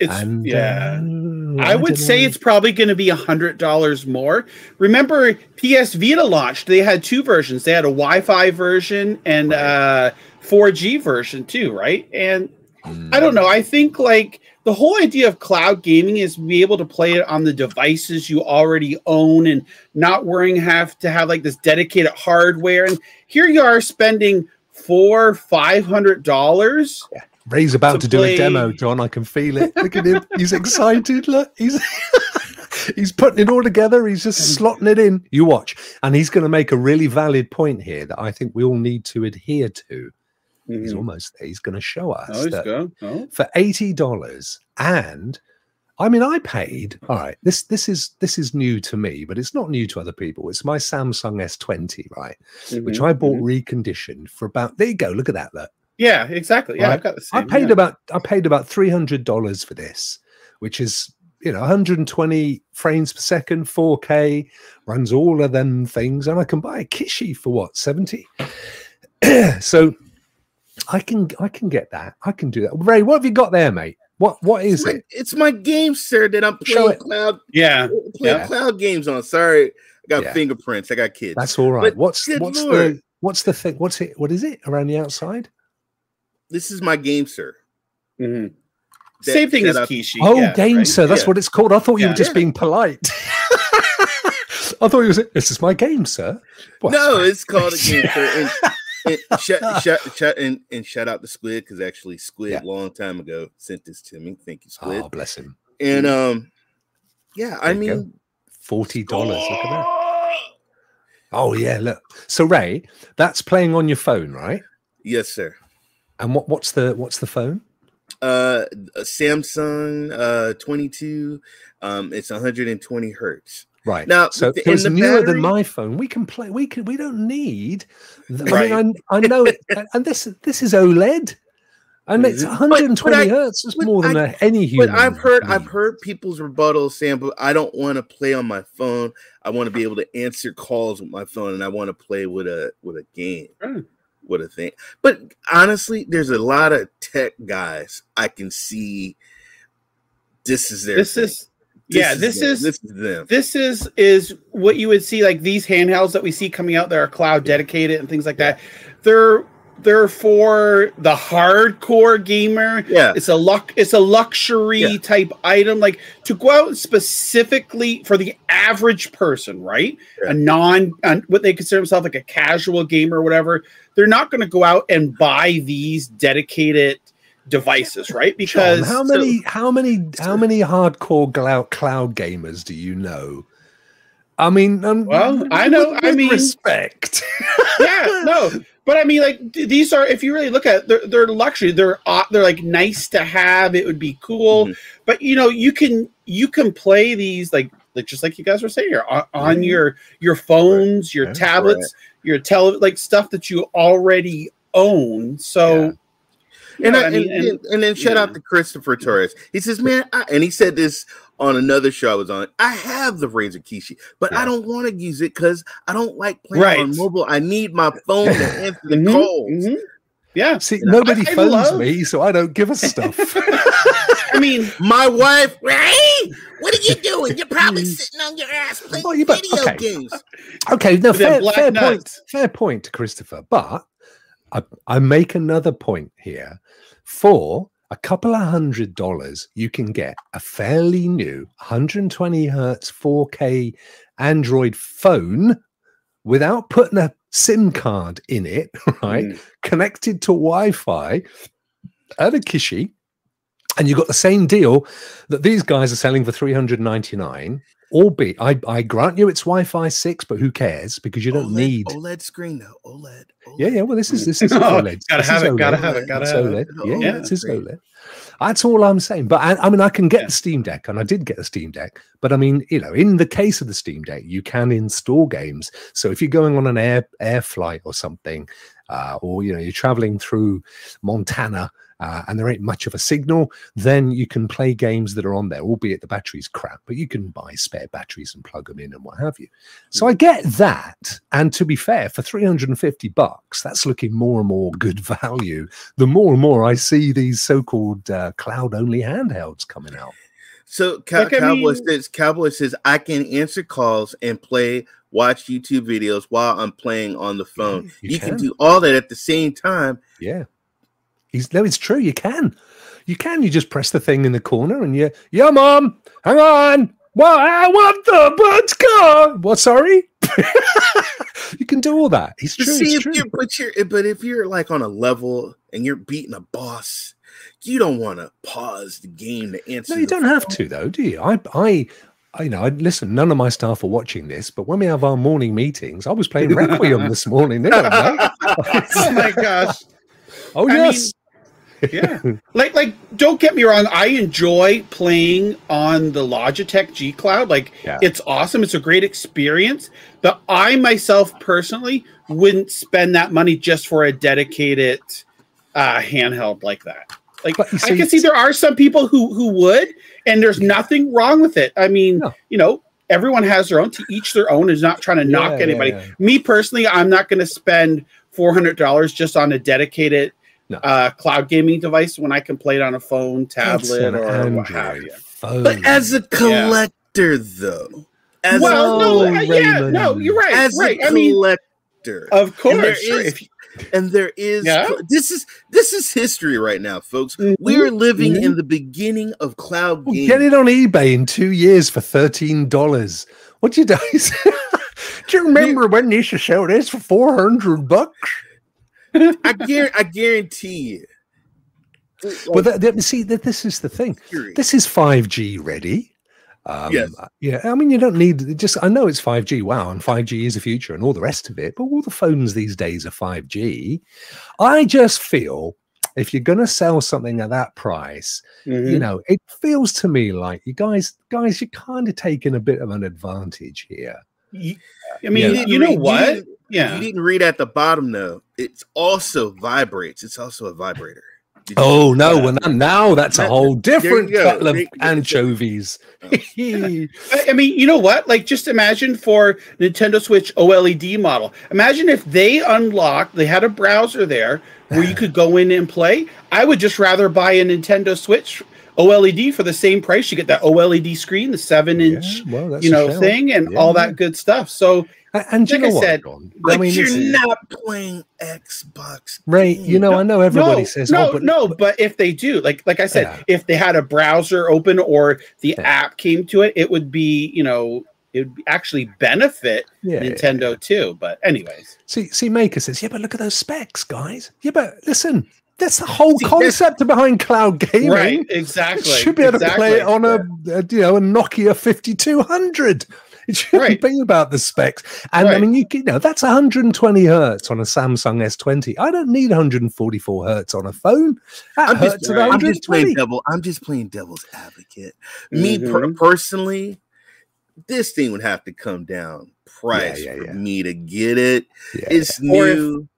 It's And yeah. uh, I would say know. it's probably going to be a hundred dollars more. Remember, PS Vita launched; they had two versions. They had a Wi-Fi version and uh 4G version too, right? And I don't know. I think like the whole idea of cloud gaming is to be able to play it on the devices you already own and not worrying have to have like this dedicated hardware. And here you are spending four, five hundred dollars. Ray's about to to, do a demo, John. I can feel it. Look at him. He's excited. Look, he's he's putting it all together. He's just slotting it in. You watch, and he's going to make a really valid point here that I think we all need to adhere to. He's Mhm. almost there. He's going to show us Oh, that. Oh. for eighty dollars, and I mean, I paid. All right, this this is this is new to me, but it's not new to other people. It's my Samsung S twenty, right, which Mhm. I bought Mhm. reconditioned for about. There you go. Look at that. Look. Yeah, exactly. Yeah, Right. I've got the same. I paid yeah. about I paid about three hundred dollars for this, which is you know 120 frames per second, 4K, runs all of them things, and I can buy a Kishi for what 70. so I can I can get that. I can do that. Ray, what have you got there, mate? What what is It's my, it? it's my GameSir, that I'm playing cloud Yeah. playing Yeah. cloud games on. Sorry, I got Yeah. fingerprints. I got kids. That's all right. But What's what's Lord. the what's the thing? What's it? What is it around the outside? this is my GameSir. Mm-hmm. That- Same thing as I- Kishi. Oh, yeah, game right? sir. That's Yeah. what it's called. I thought you were just Yeah. being polite. I thought you was. This is my GameSir. Well, no, it's called a GameSir. And, and shut, shut, shut, and, and shout out to Squid because actually Squid Yeah. long time ago sent this to me. Thank you, Squid. Oh, bless him. and um, yeah, I There go. mean, Forty dollars. Look at that. Oh yeah, look. So Ray, that's playing on your phone, right? yes, sir. And what what's the what's the phone? Uh, Samsung uh 22. Um, it's 120 hertz. Right. Now, so, it so it's and the newer battery- than my phone. We can play. We can. We don't need. th- Right. I mean, I, I know. It, and this this is OLED, and it's Mhm. 120 I- hertz. It's more than I- a, any human. But I've heard I've heard people's rebuttals saying, but I don't want to play on my phone. I want to be able to answer calls with my phone, and I want to play with a with a game, Right. with a thing. But honestly, there's a lot of tech guys I can see. This is their. This thing. is yeah, this is this is this is is what you would see like these handhelds that we see coming out that are cloud dedicated and things like that. They're they're for the hardcore gamer. Yeah, It's a luck. It's a luxury Yeah. type item. Like to go out specifically for the average person, right? Yeah. A non, an- what they consider themselves like a casual gamer or whatever. They're not going to go out and buy these dedicated devices, right? Sean, Because how many how many how many hardcore cloud cloud gamers do you know? I mean, um, Well, I know- with- I mean- respect. yeah, no, but I mean, like these are if you really look at it, they're, they're luxury. They're uh, they're like nice to have. It would be cool, Mhm. but you know, you can you can play these like like just like you guys were saying here on, on Yeah. your your phones, your Yeah. tablets, your tele like stuff that you already own. So. Yeah. And, I, I mean, and, and- and, then shout out to Christopher Torres. He says, "Man," I, and he said this on another show I was on. I have the Razer Kishi, but I don't want to use it because I don't like playing Right. on mobile. I need my phone to answer the Mhm, calls. mhm. Yeah, See, You know, nobody I- phones love- me, so I don't give a stuff. I mean, My wife, what are you doing? You're probably sitting on your ass playing Well, you video okay. games. okay, no, fair, fair point. Fair point, Christopher. But I, I make another point here. For a couple of hundred dollars, you can get a fairly new 120 hertz 4K Android phone without putting a SIM card in it, right? mm, Connected to Wi-Fi and a Kishi, and you got the same deal that these guys are selling for 399 albeit I, I grant you it's wi-fi 6 but who cares because you don't OLED, need OLED screen though. OLED. yeah OLED. yeah well this is this is Oh, OLED. gotta This have is it, gotta have it, gotta It's have OLED. it. yeah, yeah Yeah. this is OLED That's all I'm saying. But I, I mean, I can get Yeah. the Steam Deck, and I did get the Steam Deck. But I mean, you know, in the case of the Steam Deck, you can install games. So if you're going on an air air flight or something, uh, or you know, you're traveling through Montana. Uh, and there ain't much of a signal, then you can play games that are on there, albeit the battery's crap, but you can buy spare batteries and plug them in and what have you. So I get that. And to be fair, for 350 bucks, that's looking more and more good value. The more and more I see these so-called uh, cloud-only handhelds coming out. So Cow- Like, Cowboy mean- says Cowboy says I can answer calls and play watch YouTube videos while I'm playing on the phone. you you can. can. do all that at the same time. Yeah. He's no, it's true. You can. You can. You just press the thing in the corner and you, yeah, mom, hang on. Well, I want the car. What? Sorry. you can do all that. It's true. see it's if true. you're but you're eh, but if you're like on a level and you're beating a boss, you don't want to pause the game to answer. No, you don't have to though, do you? I, I, I you know, I listen. None of my staff are watching this, but when we have our morning meetings, I was playing Requiem this morning. They don't know. oh my gosh. oh I mean, yes, yeah. Like like don't get me wrong i enjoy playing on the logitech g cloud. Like Yeah. it's awesome. It's a great experience. But i myself personally wouldn't spend that money just for a dedicated uh handheld like that. Like But you i can see there are some people who who would and there's nothing wrong with it. I mean No. you know everyone has their own to each their own is not trying to knock Yeah, anybody. yeah. me personally i'm not going to spend $400 just on a dedicated No. uh, cloud gaming device when I can play it on a phone, tablet, an or what have you. phone. But as a collector, though, as Well, a, no, yeah, no, you're right, as right. a I mean, collector, of course, there sure, is- if you- and there is Yeah. this is this is history right now, folks. Mhm, We are living mhm. in the beginning of cloud Well, get it on eBay in two years for thirteen dollars. What do you do? do you remember when they used to sell this for four hundred bucks? I guarantee, I guarantee you. Well, th- th- see, th- this is the thing. Period. This is five G ready. Um, Yes. Yeah. I mean, you don't need just. I know it's five G. Wow, and five G is the future, and all the rest of it. But all the phones these days are five G. I just feel if you're going to sell something at that price, you Mhm. know, it feels to me like you guys, guys, you're kind of taking a bit of an advantage here. I mean, Yeah. you, you know what? didn't- Yeah. You didn't read at the bottom though. It's also vibrates. It's also a vibrator. Did Oh no! Yeah. Well, now, now that's a whole different go. kettle of anchovies. Oh, I I mean, you know what? Like, just imagine for Nintendo Switch OLED model. Imagine if they unlocked, they had a browser there where you could go in and play. I would just rather buy a Nintendo Switch OLED for the same price. You get that OLED screen, the seven inch, Yeah, well, you know, thing, and Yeah, all yeah. that good stuff. So, A- And do you Like know I what, said, John? But I mean, you're not playing Xbox. Ray, you know, I know everybody no, says, no, oh, but no. But if they do, like, like I said, Yeah. if they had a browser open or the Yeah. app came to it, it would be, you know, it would actually benefit yeah, yeah, Nintendo too. But anyways, See, see, Maker says, yeah, but look at those specs, guys. Yeah, but listen, that's the whole See, concept behind cloud gaming. right? It Exactly. should be able to play it on a, a you know a Nokia 5200. It shouldn't Right. be about the specs. And I mean, you, you know, that's 120 hertz on a Samsung S20. I don't need 144 hertz on a phone. That I'm just, at I'm just playing devil. I'm just playing devil's advocate. Me mm-hmm. per- personally, this thing would have to come down price yeah, for yeah. me to get it. Yeah. It's new.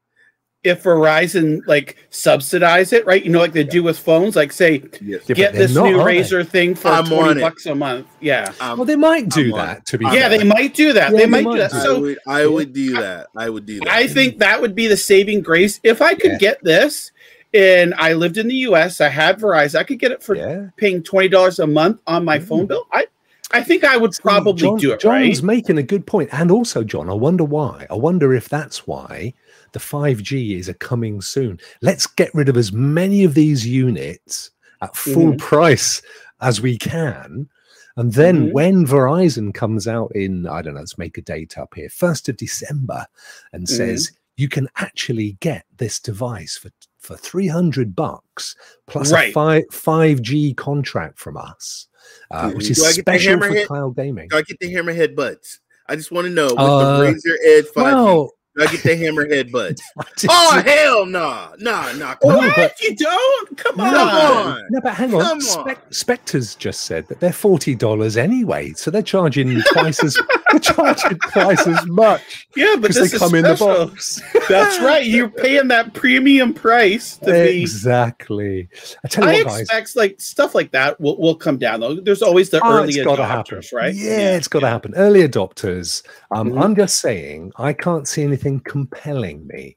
If Verizon like subsidize it, right? You know, like they do with phones, like say, Yes. Get they're this not, new are they? Razer thing for I'm twenty bucks a month. Yeah, I'm- Well, they might do I'm that. To be I'm yeah, fair. they might do that. Yeah, they they might do that. do I So would, I would do that. I would do that. I think that would be the saving grace. If I could Yeah. get this, and I lived in the U.S., I had Verizon, I could get it for yeah. paying twenty dollars a month on my phone Mm. bill. I, I think I would probably John- do it. John's right? making a good point, and also, John, I wonder why. I wonder if that's why the five G is a coming soon. Let's get rid of as many of these units at full Mhm. price as we can. And then Mhm. when Verizon comes out in, I don't know, let's make a date up here, 1st of December, and Mhm. says you can actually get this device for for 300 bucks plus a Right. five, 5G contract from us, uh, which Mhm. is Do I get the special for cloud gaming. Do I get the hammerhead butts. I just want to know with Uh, the Razer Edge 5G. Well, I get the hammerhead butts. I did- Oh hell no, no, no! No, what? you don't? Come on. On. No, but hang on. Come Spec- Spectre's just said that they're forty dollars anyway, so they're charging twice as they're charging twice as much Yeah, but this they is come in the box. That's right. You're paying that premium price to be. exactly. I tell you I what, guys. expect like stuff like that will, will come down though. There's always the Oh, early adopters, right? Yeah, it's got to happen. Early adopters. Um, Mhm. I'm just saying, I can't see anything compelling me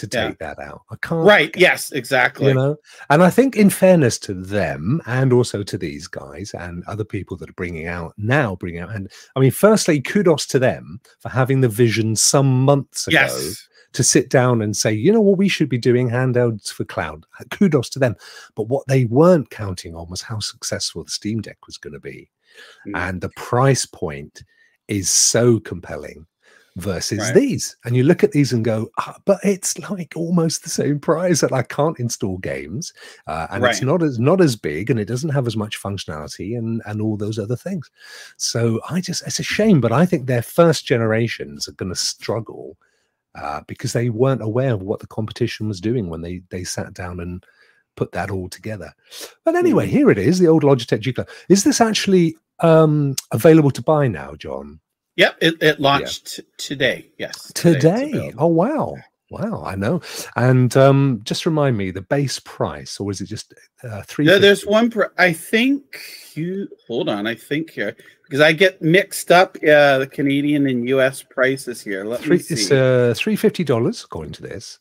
to Yeah. take that out. I can't. Right. Yes. Exactly. You know, and I think, in fairness to them, and also to these guys and other people that are bringing out now, bringing out, and I mean, firstly, kudos to them for having the vision some months ago yes. to sit down and say, you know what, we should be doing handouts for cloud. Kudos to them. But what they weren't counting on was how successful the Steam Deck was going to be. Mm. And the price point is so compelling versus Right. these. And you look at these and go, ah, but it's like almost the same price that I can't install games. Uh, and it's not as not as big and it doesn't have as much functionality and, and all those other things. So I just it's a shame, but I think their first generations are going to struggle uh, because they weren't aware of what the competition was doing when they they sat down and put that all together. But anyway, Mm. here it is, the old Logitech G Cloud. Is this actually um, available to buy now, John? Yep. It, it launched t- today. Yes. it's Today? Oh wow. Wow, I know. And um, just remind me the base price, or is it just uh, three? There- there's one. Pr- I think you hold on. I think here because I get mixed up. Yeah, the Canadian and U.S. prices here. Let three. me see. It's uh, three fifty dollars according to this,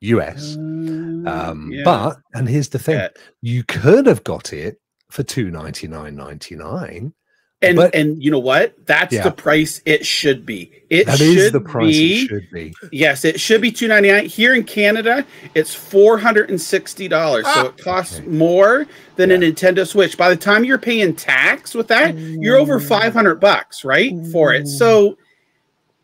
US. Uh, Um, yeah. But and here's the thing: Yeah. you could have got it for two ninety nine ninety nine. And but- and you know what? That's Yeah. the price it should be. It That should is the price be. it should be. Yes, it should be two ninety nine. Here in Canada, it's four hundred and sixty dollars. So Ah, it costs okay. more than a Nintendo Switch. By the time you're paying tax with that, you're over five hundred bucks, right? For it. So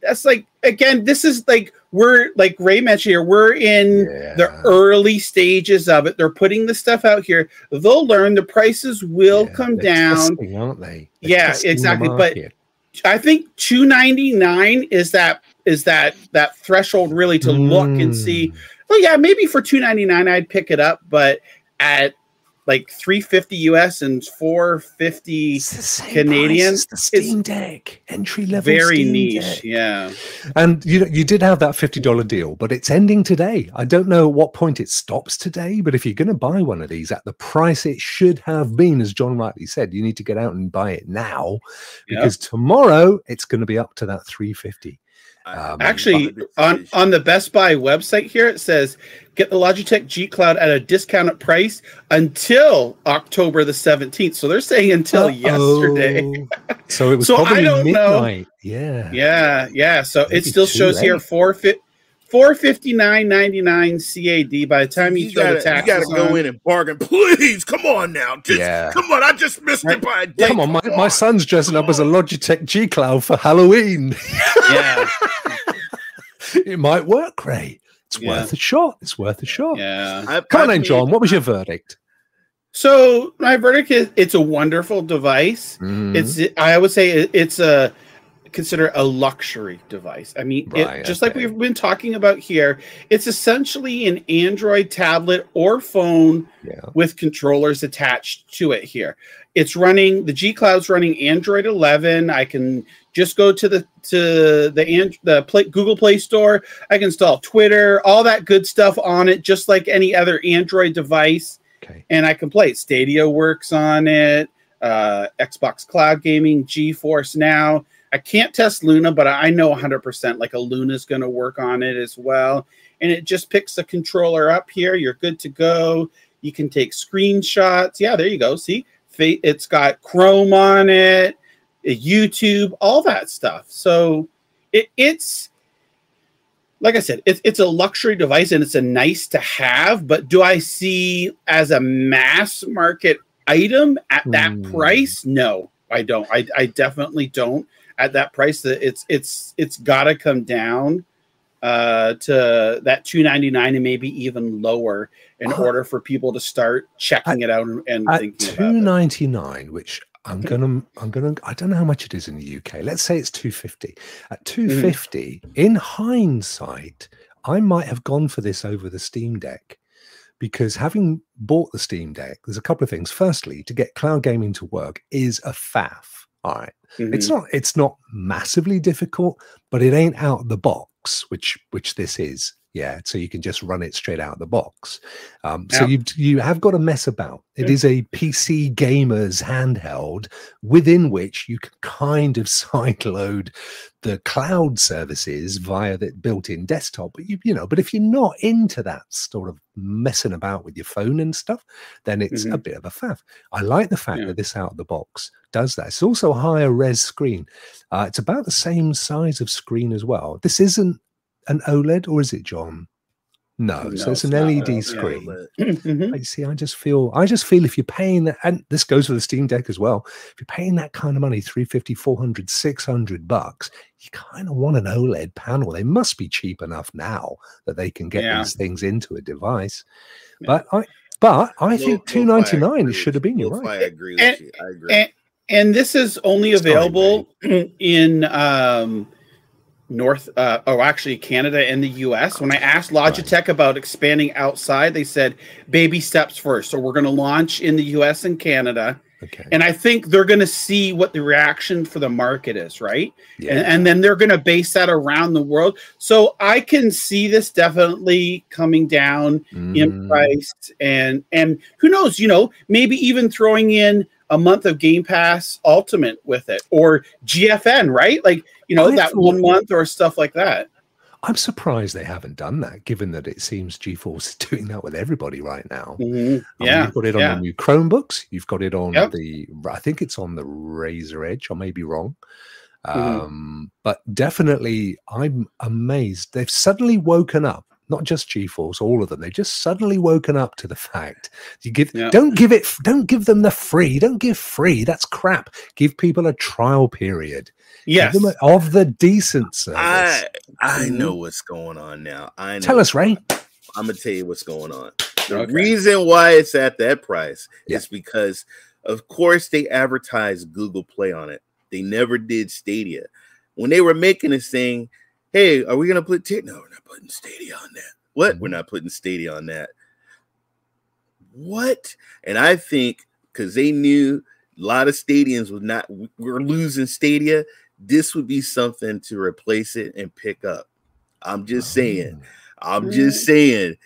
that's like again, this is like we're like Ray mentioned here, we're in the early stages of it. They're putting the stuff out here. They'll learn the prices will Yeah, come down. testing, aren't they? They're Yeah, testing the exactly, but- I think 299 is that is that that threshold really to look and see. Mm. Well, yeah, maybe for 299 I'd pick it up, but at like 350 US and 450 It's the same Canadian, price as the Steam Deck entry level. very Steam niche. Deck. Yeah. And you you did have that fifty dollar deal, but it's ending today. I don't know at what point it stops today, but if you're going to buy one of these at the price it should have been, as John rightly said, you need to get out and buy it now Yeah. because tomorrow it's going to be up to that three fifty. Um, Actually, on on the Best Buy website here, it says get the Logitech G Cloud at a discounted price until October the 17th. So they're saying until yesterday. so it was So I don't know. Yeah. Yeah, yeah. So Maybe it still too shows here late. four fi- four fifty nine ninety nine CAD. By the time you, you throw gotta, the you taxes gotta go on- in and bargain. Please, come on now. Just, Yeah. Come on, I just missed Right. it by a day. Come on, my, Come my son's dressing up as a Logitech G Cloud for Halloween. Yeah, it might work, Ray. It's Yeah. worth a shot. It's worth a shot. yeah. I- Come on I mean, John. What was your verdict? So my verdict is it's a wonderful device. Mhm. It's I would say it's a consider a luxury device. I mean, Right, it, just like we've been talking about here, it's essentially an Android tablet or phone yeah. with controllers attached to it here. It's running the G Cloud's running Android 11. I can just go to the to the and the play, Google Play Store. I can install Twitter, all that good stuff on it, just like any other Android device, Okay. and I can play it. Stadia works on it. Uh, Xbox Cloud Gaming, GeForce Now. I can't test Luna, but I know 100% like a Luna's going to work on it as well. And it just picks the controller up here. You're good to go. You can take screenshots. Yeah, there you go. See, it's got Chrome on it, uh, YouTube, all that stuff. So it, it's like I said, it's it's a luxury device and it's a nice to have. But do I see as a mass market item at that Hmm. price? No, I don't. I, I definitely don't at that price. That it's it's it's got to come down uh to that 299 and maybe even lower in order for people to start checking it out and, and At thinking two about it. ninety nine, which I'm gonna, I'm gonna, I don't know how much it is in the UK. Let's say it's 250. At 250, in hindsight, I might have gone for this over the Steam Deck because having bought the Steam Deck, there's a couple of things. Firstly, to get cloud gaming to work is a faff. All right. It's Mhm. not it's not massively difficult, but it ain't out of the box, which which this is. Yeah, so you can just run it straight out of the box. Um, so Yeah. you you have got to mess about. It Yeah. is a PC gamer's handheld within which you can kind of sideload the cloud services via the built-in desktop. But you you know, but if you're not into that sort of messing about with your phone and stuff, then it's a bit of a faff. I like the fact Yeah. that this out of the box does that. It's also a higher res screen. Uh, it's about the same size of screen as well. This isn't an OLED, or is it, John? No, No, so it's it's an not LED OLED, screen. but Mhm. But you see, I just feel, I just feel if you're paying that, and this goes for the Steam Deck as well. If you're paying that kind of money, 350, 400, 600 bucks, you kind of want an OLED panel. They must be cheap enough now that they can get Yeah. these things into a device. Yeah. But I, but I Lo- think lo-fi, two ninety nine. agree It should have been. you. You're Lo-fi, right. I agree with And- you. I agree. and, and this is only Sorry, available in um, North, uh, oh, actually Canada and the U.S. When I asked Logitech about expanding outside, they said baby steps first. So we're going to launch in the U.S. and Canada, Okay. and I think they're going to see what the reaction for the market is, right? Yeah. and, and then they're going to base that around the world. So I can see this definitely coming down in Mm, price, and and who knows, you know, maybe even throwing in a month of Game Pass Ultimate with it, or GFN, right? Like you know I that one month or stuff like that. I'm surprised they haven't done that, given that it seems GeForce is doing that with everybody right now. Mhm. Mean, Yeah, you've got it on yeah. the new Chromebooks. You've got it on Yep. the. I think it's on the Razer Edge. I may be wrong, Mhm. um, but definitely, I'm amazed. They've suddenly woken up. Not just GeForce, all of them. They've just suddenly woken up to the fact you give. Yeah. Don't give it. Don't give them the free. Don't give free. That's crap. Give people a trial period. Give yes, them a- of the decent service. I I Mhm. know what's going on now. I know. Tell us, Ray. I'm gonna tell you what's going on. The Okay. reason why it's at that price Yeah. is because, of course, they advertised Google Play on it. They never did Stadia. When they were making this thing, hey, are we gonna put? T-? No, we're not putting Stadia on that. What? We're mm-hmm. not putting Stadia on that. What? And I think because they knew a lot of stadiums would not we're losing Stadia, this would be something to replace it and pick up. I'm just saying. Oh. I'm just saying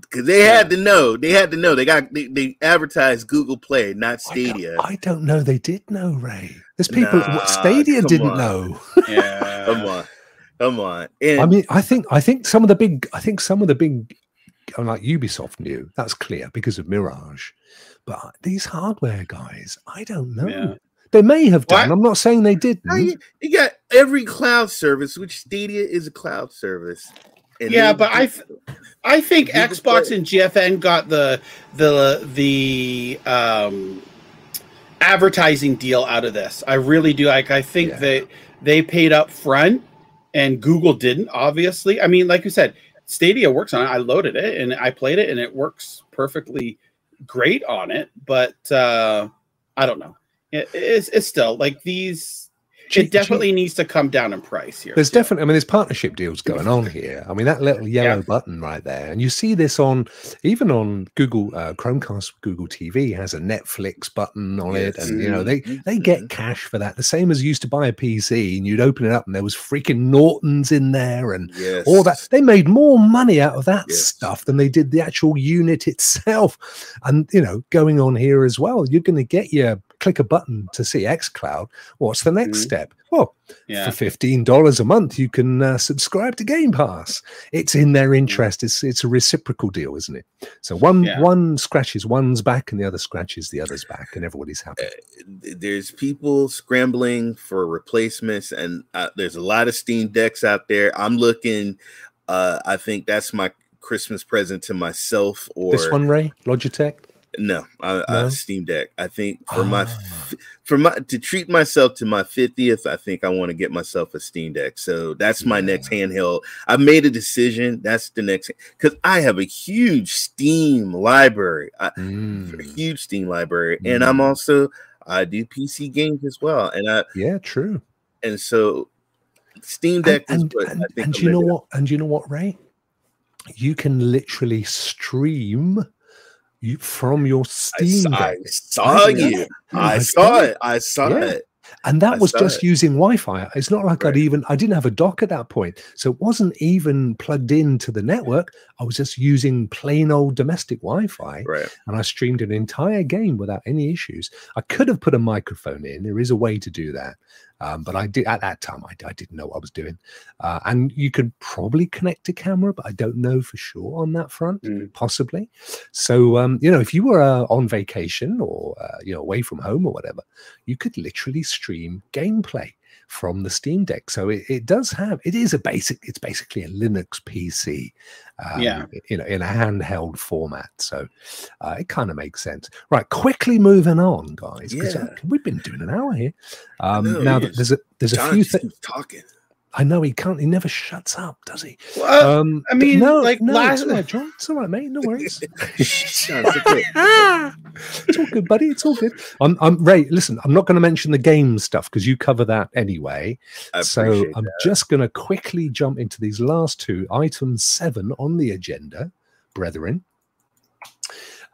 because they had to know. They had to know. They got they, they advertised Google Play, not I don't- Stadia. I don't, know. They did know, Ray. There's people. Nah, what Stadia didn't on. know. yeah. Come on, come on. And I mean, I think I think some of the big. I think some of the big, like Ubisoft knew. That's clear because of Mirage. But these hardware guys, I don't know. Yeah. They may have done. What? I'm not saying they didn't. you, you got every cloud service, which Stadia is a cloud service. And Yeah, but I th- I think Xbox Play. and GFN got the the the um, advertising deal out of this. I really do. Like, I think Yeah. that they paid up front, and Google didn't. Obviously, I mean, like you said, Stadia works on it. I loaded it and I played it, and it works perfectly great on it. But uh, I don't know. It, it's it's still like these. G- It definitely needs to come down in price here. There's definitely, I mean, there's partnership deals going on here. I mean, that little yellow Yeah. button right there, and you see this on even on Google uh, Chromecast, Google TV has a Netflix button on it, and you know they Mhm, they get mhm. cash for that. The same as you used to buy a PC, and you'd open it up, and there was freaking Nortons in there, and yes, all that. They made more money out of that Yes. stuff than they did the actual unit itself. And you know, going on here as well, you're going to get your click a button to see xCloud. What's the next Mhm. step? Well, Yeah. for fifteen dollars a month, you can uh, subscribe to Game Pass. It's in their interest. It's it's a reciprocal deal, isn't it? So one Yeah. one scratches one's back, and the other scratches the other's back, and everybody's happy. there's people scrambling for replacements and uh, there's a lot of steam decks out there i'm looking uh i think that's my christmas present to myself or this one, Ray, Logitech. No, I, No? Uh, steam deck i think for my Ah. for my to treat myself to my 50th, I think I want to get myself a Steam Deck. So that's my Yeah. next handheld. I've made a decision. That's the next because I have a huge Steam library. I, a Mm. huge Steam library, and I'm Mm. also I do PC games as well, and I Yeah, true. and so Steam And, Deck is and, what and, I think. and I'm you know what? And you know what, Ray? You can literally stream you from your I, Steam I Deck. saw Yeah. you. Oh I I saw saw it. I saw Yeah. it. And that I was just it. using Wi-Fi. It's not like I'd even I didn't have a dock at that point. So it wasn't even plugged into the network. I was just using plain old domestic Wi-Fi Right. and I streamed an entire game without any issues. I could have put a microphone in. There is a way to do that, um, but I did at that time. I, I didn't know what I was doing. Uh, and you could probably connect a camera, but I don't know for sure on that front. Mm. Possibly. So um, you know, if you were uh, on vacation or uh, you know away from home or whatever, you could literally stream gameplay from the Steam Deck. So it, it does have. It is a basic. It's basically a Linux PC. Um, Yeah. You know, in a handheld format. So uh, it kind of makes sense. Right, quickly moving on, guys, because Yeah. we've been doing an hour here. Um, know, now he there's a there's a few things. talking. I know he can't. He never shuts up, does he? Well, Um, I mean, no, like, no, last- it's all right, John. It's all right, mate. No worries. It's all good, buddy. It's all good. I'm, I'm Ray. Listen, I'm not going to mention the game stuff because you cover that anyway. So I'm that. just going to quickly jump into these last two items seven on the agenda, brethren.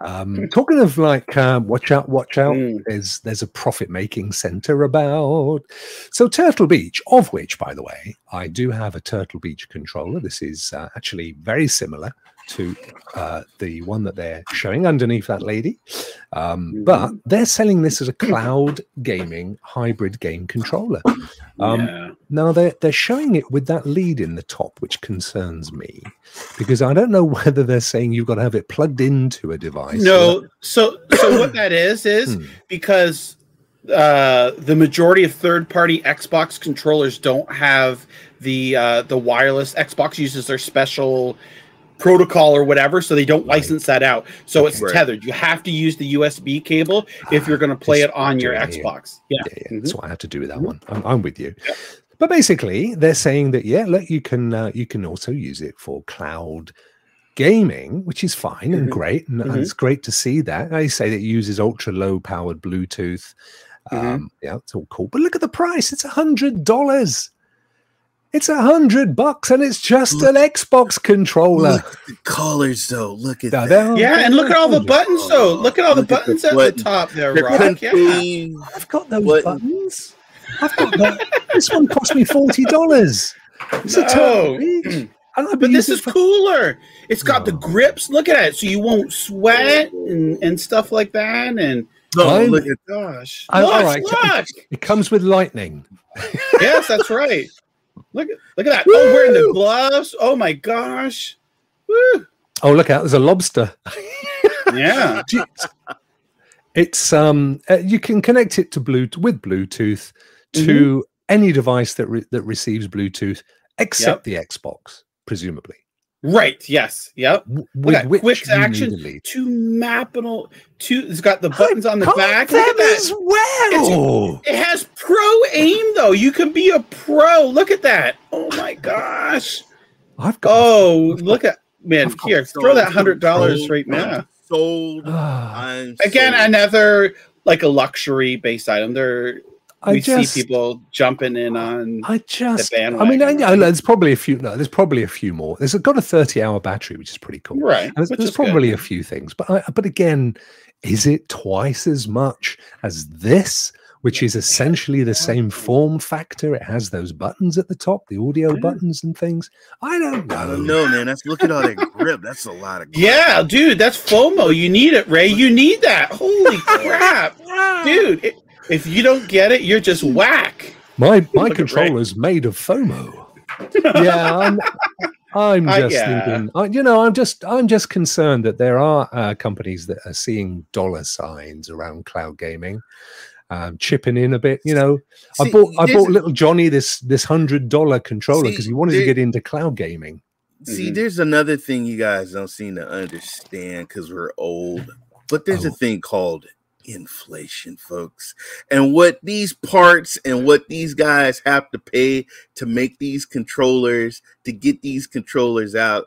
Um, talking of like, um, watch out, watch out. Mm. There's there's a profit making center about. So Turtle Beach, of which, by the way, I do have a Turtle Beach controller. This is uh, actually very similar to uh, the one that they're showing underneath that lady. Um, but they're selling this as a cloud gaming hybrid game controller. Um, yeah. Now they're they're showing it with that lead in the top, which concerns me because I don't know whether they're saying you've got to have it plugged into a device. or- No, so so what that is is Hmm. because uh, the majority of third-party Xbox controllers don't have the uh, the wireless. Xbox uses their special protocol or whatever, so they don't license that out. So it's Right. tethered. You have to use the USB cable if you're going to play Just it on your. Xbox. Yeah. yeah, yeah, that's what I had to do with that Mhm. one. I'm, I'm with you. But basically, they're saying that yeah, look, you can uh, you can also use it for cloud gaming, which is fine and Mhm. great, and, and Mhm. it's great to see that. They say that it uses ultra low powered Bluetooth. Mhm. Um, yeah, it's all cool. But look at the price; it's a hundred dollars. It's a hundred bucks, and it's just an Xbox controller. Look at the colors, though. Look at Now, that. Yeah, and look at all the they're- buttons though. Look at all the Look at the buttons at the top there, They're Rock. Yeah. I've got those What- buttons. I've got that. this one cost me forty dollars. It's a No. Turtle Beach. But this is for- cooler. It's got the grips. Look at it, so you won't sweat and, and stuff like that. And oh, I'm- look at gosh, I- look, all right, look. It comes with lightning. yes, that's right. Look at look at that. Oh, wearing the gloves. Oh my gosh. Woo. Oh, look out! There's a lobster. Yeah. It's um, uh, you can connect it to blue with Bluetooth to any device that re- that receives Bluetooth, except the Xbox, presumably. Right. Yes. Yep. w- Look With at which quick action. a map Two all. Two. It's got the buttons on the Got back. Look at that. as well. It has pro aim though. You can be a pro. Look at that. Oh my gosh. I've got. Oh, look at man. I've Here, throw that hundred dollars right now. Sold. I'm Again, sold. another like a luxury based item. There, I we just, see people jumping in on. I just. I mean, bandwagon, I, right? there's probably a few. No, there's probably a few more. There's got a 30 hour battery, which is pretty cool. Right. And there's, there's is good. probably a few things, but I, but again, is it twice as much as this, which is essentially the same form factor? It has those buttons at the top, the audio Yeah. buttons and things. I don't I know. don't know, man. That's look at all that grip. That's a lot of grip. Yeah, dude, that's FOMO. You need it, Ray. You need that. Holy crap, dude! it- if you don't get it, you're just whack. My my Look at controller's made of FOMO. yeah, I'm, I'm Uh, just yeah. thinking. I, you know, I'm just I'm just concerned that there are uh, companies that are seeing dollar signs around cloud gaming, um, chipping in a bit. You know, I bought I bought little Johnny this this hundred dollar controller because he wanted to get into cloud gaming. See, Mhm. there's another thing you guys don't seem to understand because we're old. But there's a Oh. thing called inflation, folks. And what these parts and what these guys have to pay to make these controllers, to get these controllers out,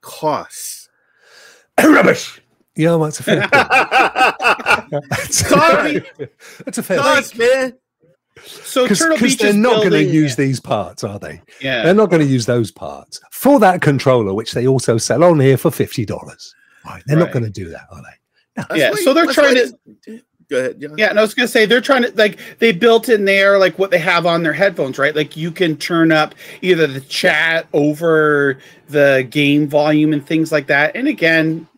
costs. Rubbish. Yeah, well, that's a fair. point. Costs, That's, that's a fair. costs, man. So Turtle Because they're not going to building- use these parts, are they? Yeah. They're not going to use those parts for that controller, which they also sell on here for fifty dollars. Right? They're not going to do that, are they? That's Yeah, why- so they're trying to- Go ahead, John. Yeah, and I was gonna say they're trying to like they built in there like what they have on their headphones, right? Like you can turn up either the chat over the game volume and things like that. And again,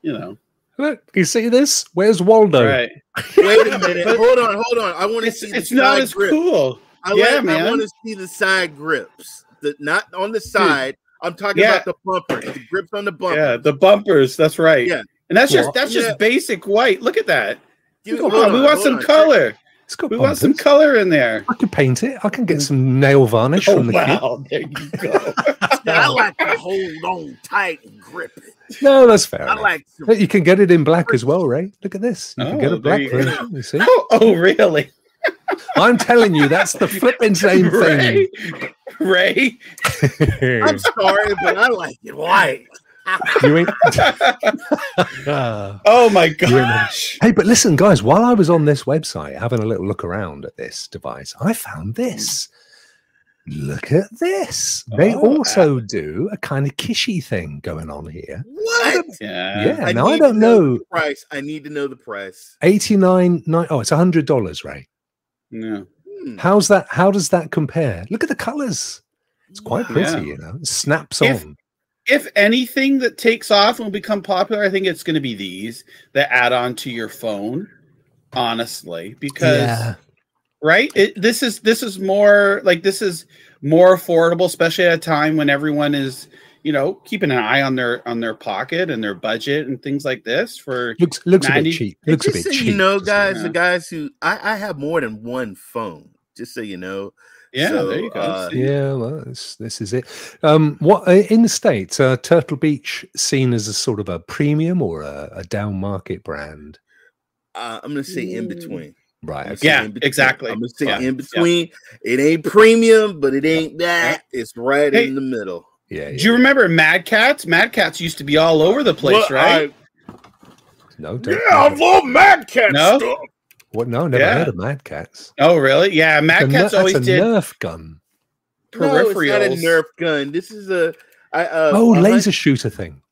you know, Look, you see this? Where's Waldo? right? Wait a minute. hold on, hold on. I want to It's, see. the it's not side as grip. cool. I Yeah, like, man. I want to see the side grips. The not on the side. I'm talking Yeah. about the bumpers. The grips on the bumper. Yeah, the bumpers. That's right. Yeah. And that's just that's just yeah. basic white. Look at that. Give- Come hold on, we want some on. color. It's got We want some color in there. I can paint it. I can get mm. some nail varnish Oh from the kit. wow, there you go. I like to hold on tight and grip it. No, that's fair. I enough. like to you can get it in black as well, Ray. Look at this. You can Oh, get a black you go. version. You see? oh, oh, really? I'm telling you, that's the flipping same thing. Ray, Ray. I'm sorry, but I like it white. You ain't-. Oh my You're gosh. Hey, but listen, guys, while I was on this website having a little look around at this device, I found this. Look at this. They Oh, also do a kind of Kishi thing going on here. What? Yeah. Yeah, now I don't to know. the price. I need to know the price. 89 Oh, it's a $100, right? Yeah. Hmm. How's that? How does that compare? Look at the colors. It's quite pretty, Yeah. you know. It snaps If- on. If anything that takes off and will become popular, I think it's going to be these that add on to your phone. Honestly, because Yeah. right, it, this is this is more like this is more affordable, especially at a time when everyone is you know keeping an eye on their on their pocket and their budget and things like this. For Looks looks a 90 bit cheap. Looks a just bit so cheap. you know, guys, Yeah. the guys who I, I have more than one phone. Just so you know. Yeah, So, there you go. uh, Yeah, well, this, this is it. Um, what uh, in the states, uh, Turtle Beach seen as a sort of a premium or a, a down market brand, Uh, I'm gonna say in Mm. between. right? Okay. Yeah, between. exactly. I'm gonna say Yeah, in yeah. between. It ain't premium, but it ain't that. It's right Hey, in the middle. Yeah, Do you remember Mad Catz? Mad Catz used to be all over the place, Well, right? No, don't, yeah, I love Mad Cat No? stuff. What? No, never Yeah. heard of Mad Catz. oh, really? Yeah, Mad A ner- Cats that's always a did Nerf gun. Peripherals. No, it's not a. Nerf gun. This is a I, uh, oh, a laser shooter thing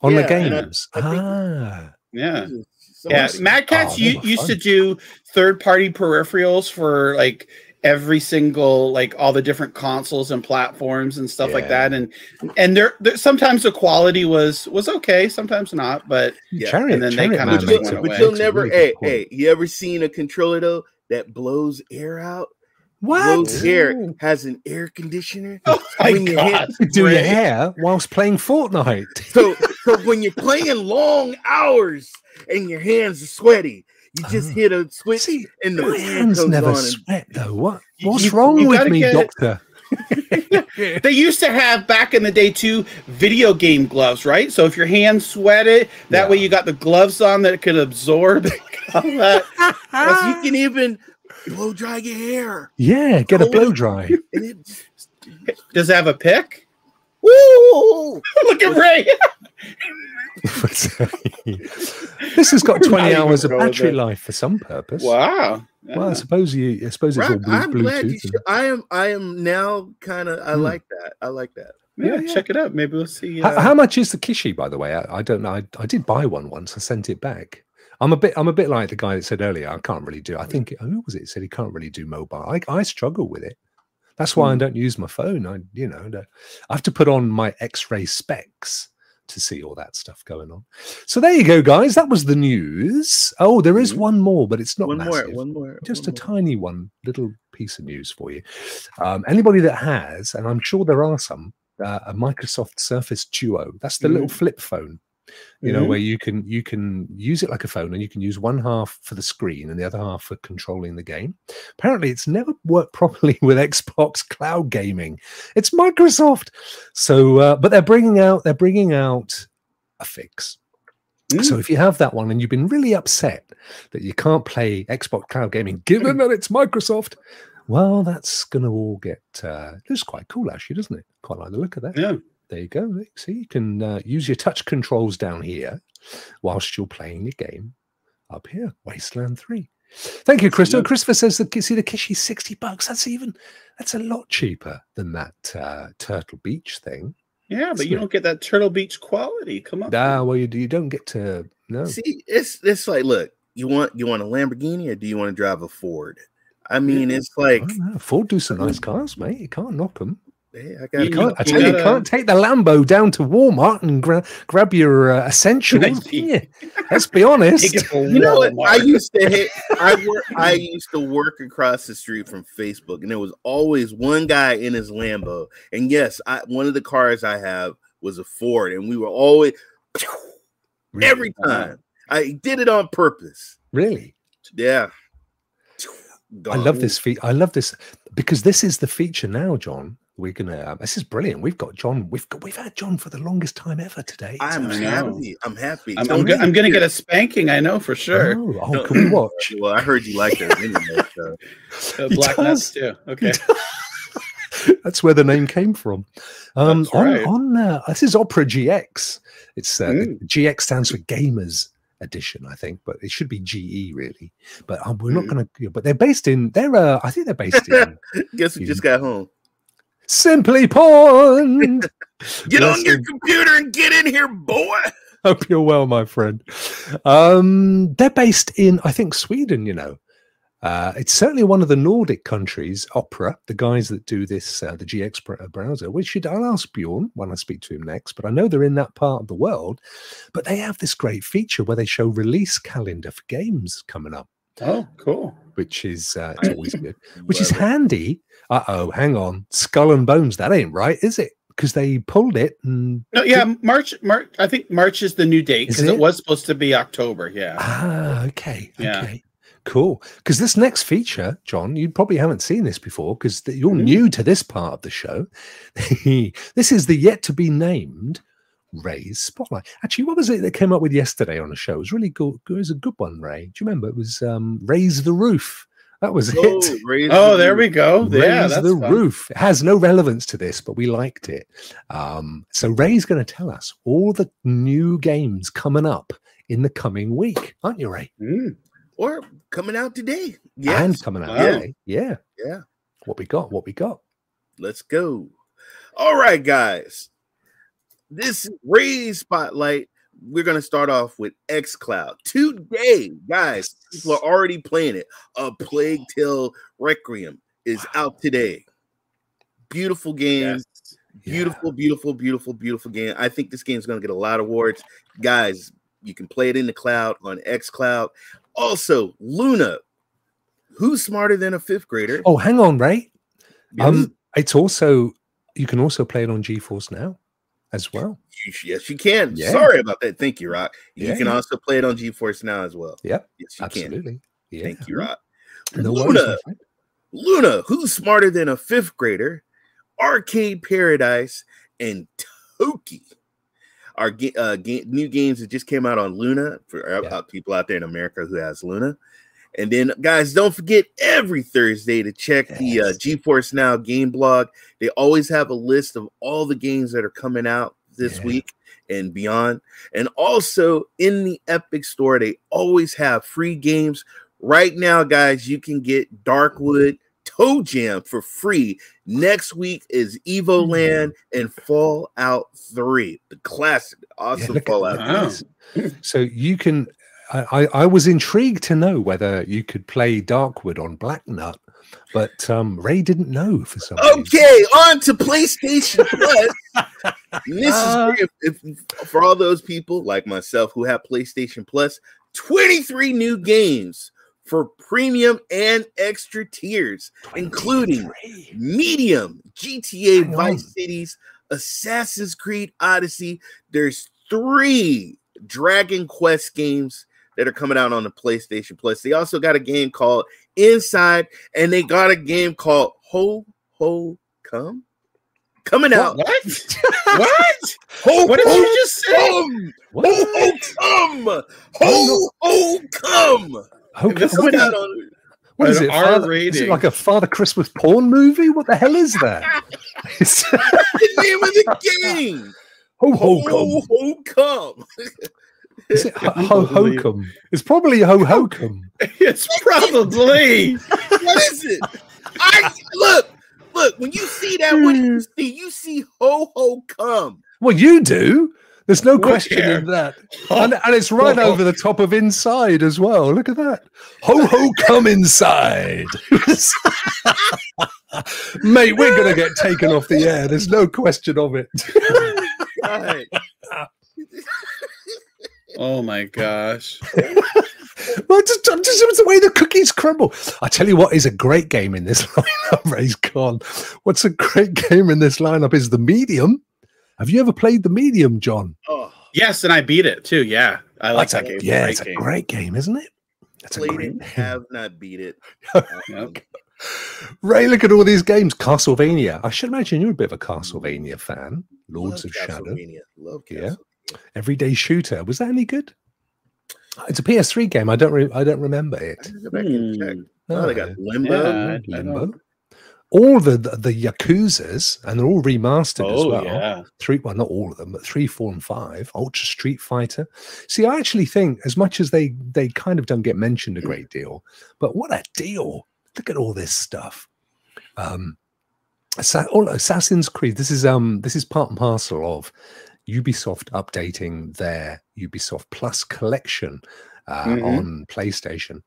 on the Yeah, and I- games. I think- ah, Yeah. hun- Yeah, Mad Catz Oh, u- they were used to do third-party peripherals for like every single like all the different consoles and platforms and stuff like that, and and there, there sometimes the quality was was okay, sometimes not, but Yeah, Chariot, and then they kinda But, just you'll, makes went a- but you'll makes a never. really Hey, good hey, you ever seen a controller though that blows air out? What? Blows air has an air conditioner. oh my When you god, do your hair whilst playing Fortnite. So, so when you're playing long hours and your hands are sweaty, you oh. just Oh. hit a switch See, and the hands never on. And, sweat though. What? What's you- wrong you with me, get- Doctor? They used to have back in the day too video game gloves, right? So if your hands sweated, that Yeah. way you got the gloves on that could absorb all that. You can even blow dry your hair. Yeah, get a blow dry. Just, Does it have a pick? woo! Look at Ray. this has got 20 hours of battery life for some purpose. Wow. Well, I suppose you. I suppose it's all blue, I'm glad you. Bluetooth. Should, I am. I am now kind of. I Hmm. like that. I like that. Yeah, Yeah, yeah. check it out. Maybe we'll see. Uh, how, how much is the Kishi, by the way? I, I don't know. I, I did buy one once. I sent it back. I'm a bit. I'm a bit like the guy that said earlier. I can't really do. I think who was it? Said he can't really do mobile. I, I struggle with it. That's why I Hmm. don't use my phone. I, you know, I have to put on my X-ray specs to see all that stuff going on. So there you go, guys. That was the news. Oh, there is Mhm. one more, but it's not one more. One more. just one a more. tiny one little piece of news for you um, anybody that has and i'm sure there are some uh, a microsoft surface duo that's the little flip phone you know Mhm. where you can you can use it like a phone and you can use one half for the screen and the other half for controlling the game apparently it's never worked properly with xbox cloud gaming it's microsoft so uh, but they're bringing out they're bringing out a fix Mm. So if you have that one and you've been really upset that you can't play Xbox Cloud Gaming, given that it's Microsoft, well, that's going to all get. Uh, looks quite cool, actually, doesn't it? Quite like the look of that. Yeah. There you go. See, you can uh, use your touch controls down here whilst you're playing your game up here, Wasteland Three. Thank you, Christopher. Yeah. Christopher says that see the Kishi's sixty bucks. That's even that's a lot cheaper than that uh, Turtle Beach thing. Yeah, but you it? don't get that Turtle Beach quality. Come on. Ah, well, you, you don't get to no. See, it's it's like, look, you want you want a Lamborghini or do you want to drive a Ford? I mean, it's like, I don't know. Ford do some nice cars, mate. You can't knock them. Hey, I You got You can't. I you tell you, you gotta- can't take the Lambo down to Walmart and gra- grab your uh, essentials. Nice. Let's be honest. Take it from You know what? I used to hit. I work. I used to work across the street from Facebook, and there was always one guy in his Lambo. And yes, I one of the cars I have was a Ford, and we were always every time. I did it on purpose. Really, Yeah. I love this feat. I love this because this is the feature now, John. We're gonna. Uh, this is brilliant. We've got John. We've got. We've had John for the longest time ever today. It's I'm I happy. I'm happy. I'm, I'm, go- I'm gonna get a spanking. I know for sure. Oh, oh, No. can we watch? Well, I heard you like that anyway. So. Uh, black does. nuts too. Okay. That's where the name came from. Um, That's on right. on uh, this is Opera GX. It's uh, Mm. GX stands for Gamers Edition, I think, but it should be GE really. But um, we're not Mm. going to. But they're based in. They're. Uh, I think they're based in Guess who just got home? Simply Pond. Get Bless on your him. computer and get in here, boy. Hope you're well, my friend. Um, they're based in, I think, Sweden. You know, uh, it's certainly one of the Nordic countries. Opera, the guys that do this, uh, the GX browser. Which should I'll ask Bjorn when I speak to him next. But I know they're in that part of the world. But they have this great feature where they show release calendar for games coming up, Oh, cool. which is uh, it's always good. Which is handy. Uh oh, hang on, Skull and Bones. That ain't right, is it? Because they pulled it and No, yeah, March. March. I think March is the new date because it? it? was supposed to be October. Yeah. Ah, okay. Yeah. Okay. Cool. Because this next feature, John, you probably haven't seen this before because you're Mhm. new to this part of the show. this is the yet to be named Ray's Spotlight. Actually, what was it that came up with yesterday on the show? It was really good. It was a good one, Ray. Do you remember? It was um, Raise the Roof. That was Oh, it. Oh, the there roof. we go. Yeah, Raise that's the fun. roof. It has no relevance to this, but we liked it. Um, so Ray's going to tell us all the new games coming up in the coming week, aren't you, Ray? Mm. or coming out today. Yes. and coming out Wow. today. Yeah. Yeah. What we got? What we got? Let's go. All right, guys. This is Ray's Spotlight. We're going to start off with xCloud. Today, guys, people are already playing it. A Plague Tale Requiem is out today. Beautiful game. Yes. Beautiful, beautiful, beautiful, beautiful game. I think this game is going to get a lot of awards. Guys, you can play it in the cloud on xCloud. Also, Luna. Who's smarter than a fifth grader? Oh, hang on, right? Yes. Um, it's also you can also play it on GeForce now as well. Yes, you can. Yeah. Sorry about that. Thank you, Rock. You Yeah, can also play it on GeForce now as well. Yep, Yes, you absolutely. Yeah. Thank you, Rock. No Luna. Luna, who's smarter than a fifth grader? Arcade Paradise and Toki. Our uh, ga- new games that just came out on Luna for uh, Yeah. uh, people out there in America who has Luna. And then, guys, don't forget every Thursday to check the uh, Yes. GeForce Now game blog. They always have a list of all the games that are coming out this Yeah. week and beyond. And also in the Epic Store, they always have free games. Right now, guys, you can get Darkwood ToeJam for free. Next week is Evo Hmm. Land and Fallout 3, the classic, awesome look at Fallout. that. So you can. I, I, I was intrigued to know whether you could play Darkwood on Blacknut, but um, Ray didn't know for some reason. Okay, on to PlayStation Plus. This Uh. is great if, if, for all those people like myself who have PlayStation Plus. 23 new games for premium and extra tiers, including Medium, GTA Vice. Cities, Assassin's Creed Odyssey. There's three Dragon Quest games that are coming out on the PlayStation Plus. They also got a game called Inside, and they got a game called Ho Ho Come. coming out. What? what? Ho, What did ho, you just say? come! What? Ho, ho, come! Ho, ho, come! Ho- This what Coming is, out on what is an it? R Father- is it like a Father Christmas porn movie? What the hell is that? It's- the name of the game. ho Ho, ho ho, cum. ho, come! Is it ho ho ho? It's probably ho ho cum. It's probably. What is it? I look, look. When you see that, what do you hmm. see? You see ho, ho, come. Well, you do. There's no question in that. And, and it's right over the top of inside as well. Look at that. Ho ho come inside. Mate, we're gonna get taken off the air. There's no question of it. Oh my gosh. Well, just, just, just the way the cookies crumble. I tell you what is a great game in this lineup, Ray's gone. What's a great game in this lineup is the medium. Have you ever played the medium, John? Oh, Yes, and I beat it too. Yeah, I like That's that a, game. Yeah, Great it's a game. great game, isn't it? That's a played great it, game. have not beat it. Yep. Ray, look at all these games. Castlevania. I should imagine you're a bit of a Castlevania fan. Lords of Love Shadow. Castlevania. Love Yeah. Castlevania. Everyday Shooter. Was that any good? It's a PS3 game. I don't. Re- I don't remember it. have to go back and check. Hmm. Oh, they got Limbo. Yeah, Limbo. All the, the the Yakuza's, and they're all remastered as Oh well. yeah. Three, well, not all of them, but three, four, and five. Ultra Street Fighter. See, I actually think, as much as they they kind of don't get mentioned a great deal, but what a deal! Look at all this stuff. Um, all Assassin's Creed. This is um this is part and parcel of Ubisoft updating their Ubisoft Plus collection uh, Mhm. on PlayStation,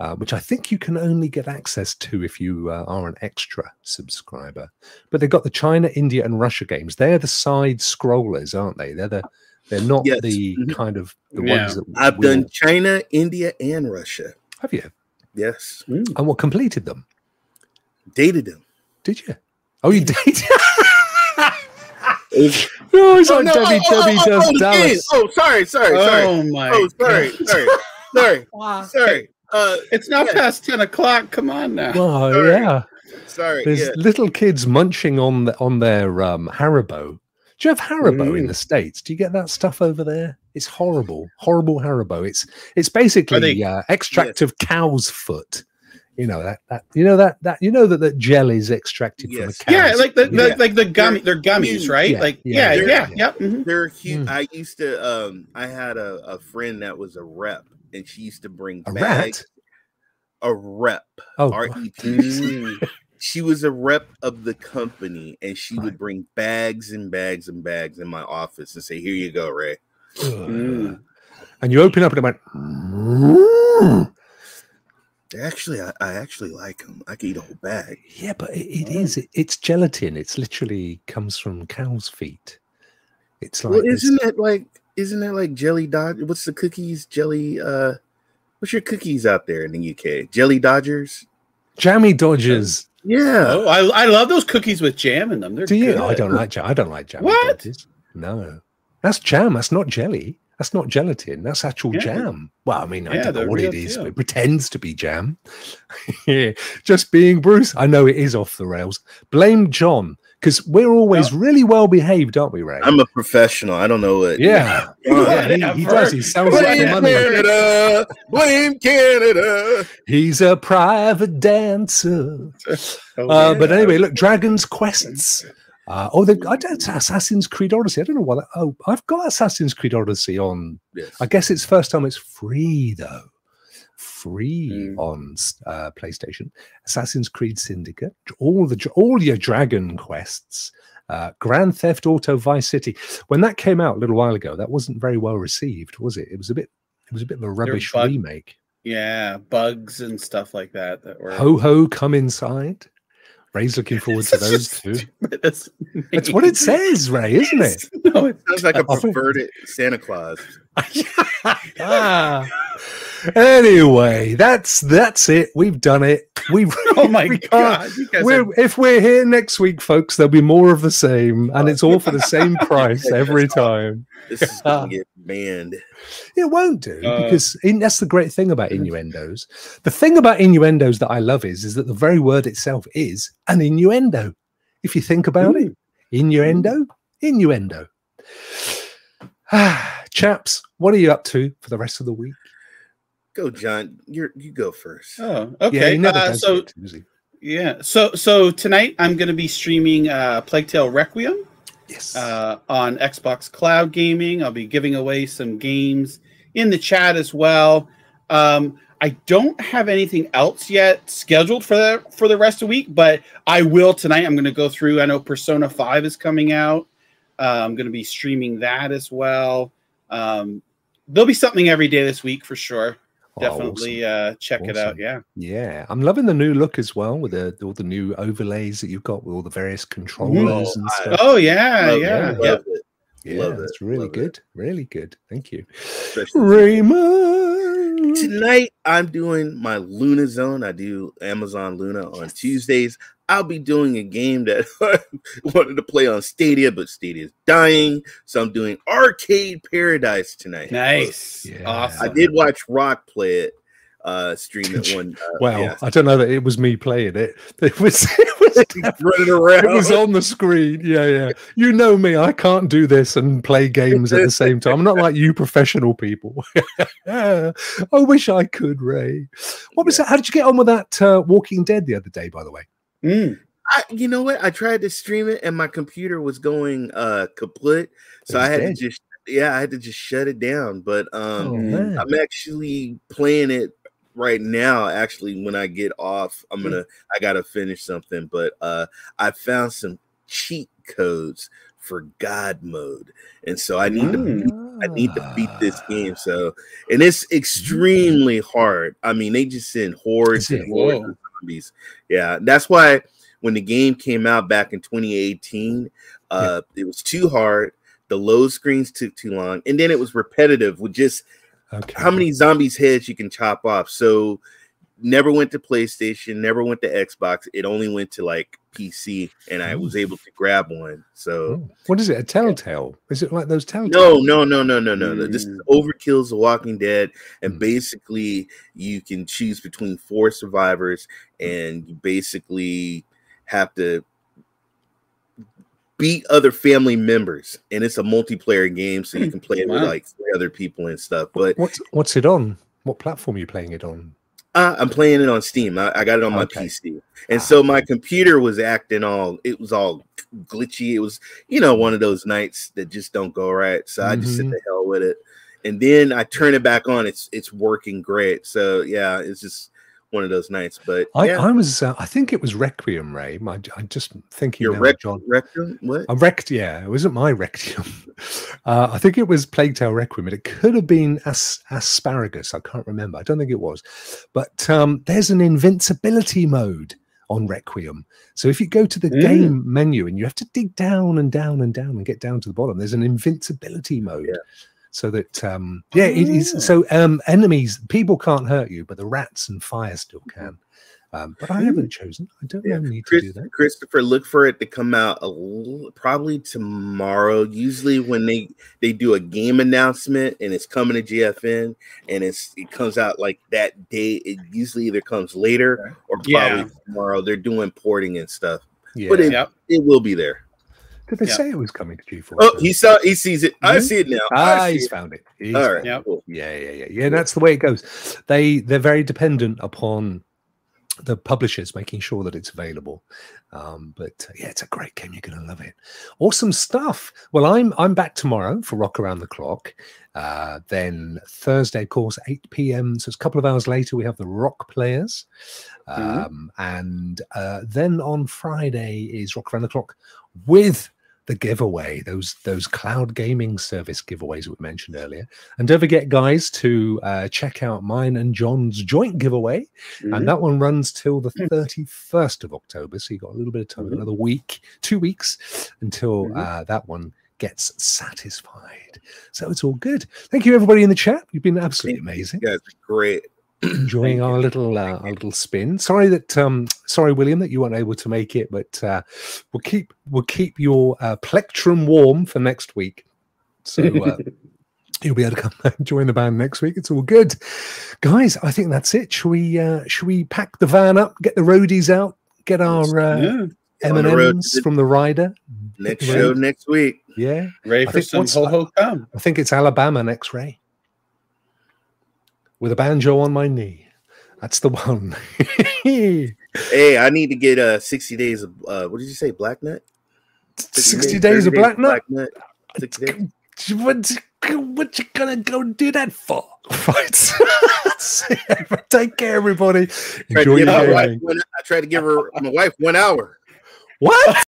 uh, which I think you can only get access to if you uh, are an extra subscriber. But they've got the China, India, and Russia games. They're the side scrollers, aren't they? They're the they're not Yes. the Mhm. kind of the Yeah. ones that I've we'll- done China, India, and Russia. Have you? Yes. Mm. And what completed them? Dated them. Did you? Oh, you did. It no, it's Oh, like no, Debbie, oh, oh, oh, oh, Dallas. Oh, sorry, sorry, sorry. Oh my. Oh, sorry, God. sorry, sorry, sorry. Uh, It's now Yeah. past ten o'clock. Come on now. Oh Sorry. yeah, sorry. there's Yeah. little kids munching on the, on their um, Haribo. Do you have Haribo in Mm. the states? Do you get that stuff over there? It's horrible, horrible Haribo. It's it's basically they- uh, extract of cow's foot. You know that that you know that that you know that that gel is extracted Yes. from a yeah, like the, the Yeah. like the gummy. They're gummies, huge. right? Yeah, Like yeah, yeah, they're- yeah, yeah. mhm. They're huge. Mm. I used to. Um, I had a, a friend that was a rep, and she used to bring a bags. rat. A rep. Oh, R E P. Mm. She was a rep of the company, and she Right. would bring bags and bags and bags in my office and say, "Here you go, Ray." Mm. and you open up and it went. Actually, I, I actually like them. I could eat a whole bag. Yeah, but it, it is. It, it's gelatin. It's literally comes from cow's feet. It's like well, isn't that like? Isn't that like jelly dodge? What's the cookies? Jelly. Uh, what's your cookies out there in the UK? Jelly Dodgers. jammy dodgers. Yeah. Oh, I, I love those cookies with jam in them. They're Do you? good. I don't like jam. I don't like jam. What? Dodgers. No, that's jam. That's not jelly. That's not gelatin. That's actual Yeah. jam. Well, I mean, I Yeah, don't know what it real is. too. It pretends to be jam. yeah, just being Bruce. I know it is off the rails. Blame John because we're always really well behaved, aren't we, Ray? I'm a professional. I don't know what. yeah, yeah, he, he does. He sounds like the Blame money. Canada. Blame Canada. He's a private dancer. Oh, Uh, but anyway, look, Dragon's Quests. Uh, oh, the, I don't, Assassin's Creed Odyssey. I don't know what. Oh, I've got Assassin's Creed Odyssey on. Yes. I guess it's first time it's free though. Free Mm. on uh, PlayStation. Assassin's Creed Syndicate. All the all your Dragon quests. Uh, Grand Theft Auto Vice City. When that came out a little while ago, that wasn't very well received, was it? It was a bit. It was a bit of a rubbish bug- remake. yeah, bugs and stuff like that. That were Ho ho, come inside. Ray's looking forward to those just two. That's what it says, Ray, isn't it? No, it- Sounds like a perverted Santa Claus. ah. Anyway, that's that's it. We've done it. We've oh my we god! We're, are, if we're here next week, folks, there'll be more of the same, and it's all for the same price every time. This is gonna get banned. It won't do Uh, because in, that's the great thing about innuendos. The thing about innuendos that I love is is that the very word itself is an innuendo. If you think about it, Innuendo, innuendo. Ah, chaps, what are you up to for the rest of the week? Go, John. You're you go first. Oh, okay. he never uh, so it, does he? yeah, so so tonight I'm going to be streaming uh, Plague Tale Requiem Yes. uh, on Xbox Cloud Gaming. I'll be giving away some games in the chat as well. Um, I don't have anything else yet scheduled for the for the rest of the week, but I will tonight. I'm going to go through. I know Persona Five is coming out. Uh, I'm going to be streaming that as well. Um, there'll be something every day this week for sure. Oh, Definitely uh, check it out. Yeah. Yeah, I'm loving the new look as well with the all the new overlays that you've got with all the various controllers and stuff. Oh yeah, Love yeah, it, yeah. love it. yeah, love that's it, really love it. good. Really good. Thank you, Especially- Raymond. Tonight I'm doing my Luna Zone. I do Amazon Luna on Tuesdays. I'll be doing a game that I wanted to play on Stadia, but Stadia is dying. So I'm doing Arcade Paradise tonight. Nice. Yeah. Awesome. I did watch Rock play it, uh, stream it one. Uh, Well, yeah. I don't know that it was me playing it. It was it was running around. it was on the screen. Yeah, yeah. You know me. I can't do this and play games at the same time. I'm not like you professional people. I wish I could, Ray. What was that? How did you get on with that uh, Walking Dead the other day, by the way? Mm. I, you know what? I tried to stream it and my computer was going uh kaput. So I had dead. to just yeah, I had to just shut it down. But um oh, Mm. I'm actually playing it right now. Actually, when I get off, I'm gonna I gotta finish something. But uh I found some cheat codes for God mode. And so I need to Mm. beat I need to beat this game. So and it's extremely hard. I mean, they just send hordes and hordes Whoa. of zombies. Yeah, that's why when the game came out back in 2018, uh, it was too hard. The load screens took too long, and then it was repetitive with just Okay. how many zombies' heads you can chop off. So never went to PlayStation, never went to Xbox. It only went to like PC, and I was able to grab one. So Oh, What is it? A Telltale? Is it like those Telltale? no, no, no, no, no, no, no. This is Overkill's The Walking Dead, and Mm. basically you can choose between four survivors, and you basically have to beat other family members. And it's a multiplayer game, so you can play it with like three other people and stuff. But What's what's it on? What platform are you playing it on? Uh, I'm playing it on Steam. I, I got it on my Okay. PC, and Ah. so my computer was acting all. It was all glitchy. It was, you know, one of those nights that just don't go right. So I just said Mhm. the hell with it, and then I turn it back on. It's it's working great. So yeah, it's just one of those nights. But I, yeah, I was, uh, I think it was Requiem, Ray. I, I'm just thinking your rec- John. rectum. What? I wrecked, yeah. It wasn't my Rectium. Uh, I think it was Plague Tale Requiem, and it could have been as- Asparagus. I can't remember. I don't think it was. But um, there's an invincibility mode on Requiem. So if you go to the Mm. game menu and you have to dig down and down and down and get down to the bottom, there's an invincibility mode. Yeah. So that um yeah, it is Oh. so um enemies people can't hurt you, but the rats and fire still can. Um, but I haven't chosen. I don't Yeah. know need to do that. Christopher, look for it to come out a l- probably tomorrow. Usually, when they they do a game announcement and it's coming to GFN and it's it comes out like that day, it usually either comes later or probably Yeah. tomorrow. They're doing porting and stuff, Yeah. but it, Yep. it will be there. Did they Yeah. say it was coming to G4? Oh, he saw, he sees it. I Mhm. see it now. Ah, he's it. found it. He's All found Yep. cool. Yeah, yeah, yeah, yeah. That's the way it goes. They they're very dependent upon the publishers making sure that it's available. Um, but uh, yeah, it's a great game. You're gonna love it. Awesome stuff. Well, I'm I'm back tomorrow for Rock Around the Clock. Uh, then Thursday, of course, 8 p.m. So it's a couple of hours later. We have the Rock Players, Mhm. um, and uh, then on Friday is Rock Around the Clock with the giveaway, those those cloud gaming service giveaways we mentioned earlier. And don't forget, guys, to uh, check out mine and John's joint giveaway. Mhm. And that one runs till the Mm. 31st of October. So you've got a little bit of time, Mhm. another week, two weeks until Mhm. uh, that one gets satisfied. So it's all good. Thank you, everybody in the chat. You've been absolutely amazing You guys are great. Enjoying our little uh, our little spin. Sorry that um sorry William that you weren't able to make it, but uh, we'll keep we'll keep your uh, plectrum warm for next week. So uh, you'll be able to come and join the band next week. It's all good, guys. I think that's it. Should we uh, should we pack the van up, get the roadies out, get our uh, Yeah. M and M's from the rider, Next show next week. Yeah, Ready I for some ho ho come? I think it's Alabama next Ray. With a banjo on my knee. That's the one. Hey, I need to get uh 60 days of uh what did you say, black nut? 60 days of 30 black nut. nut. 60 days. What, what you gonna go do that for? Right. Take care, everybody. Enjoy your one- I tried to give her my wife one hour. What?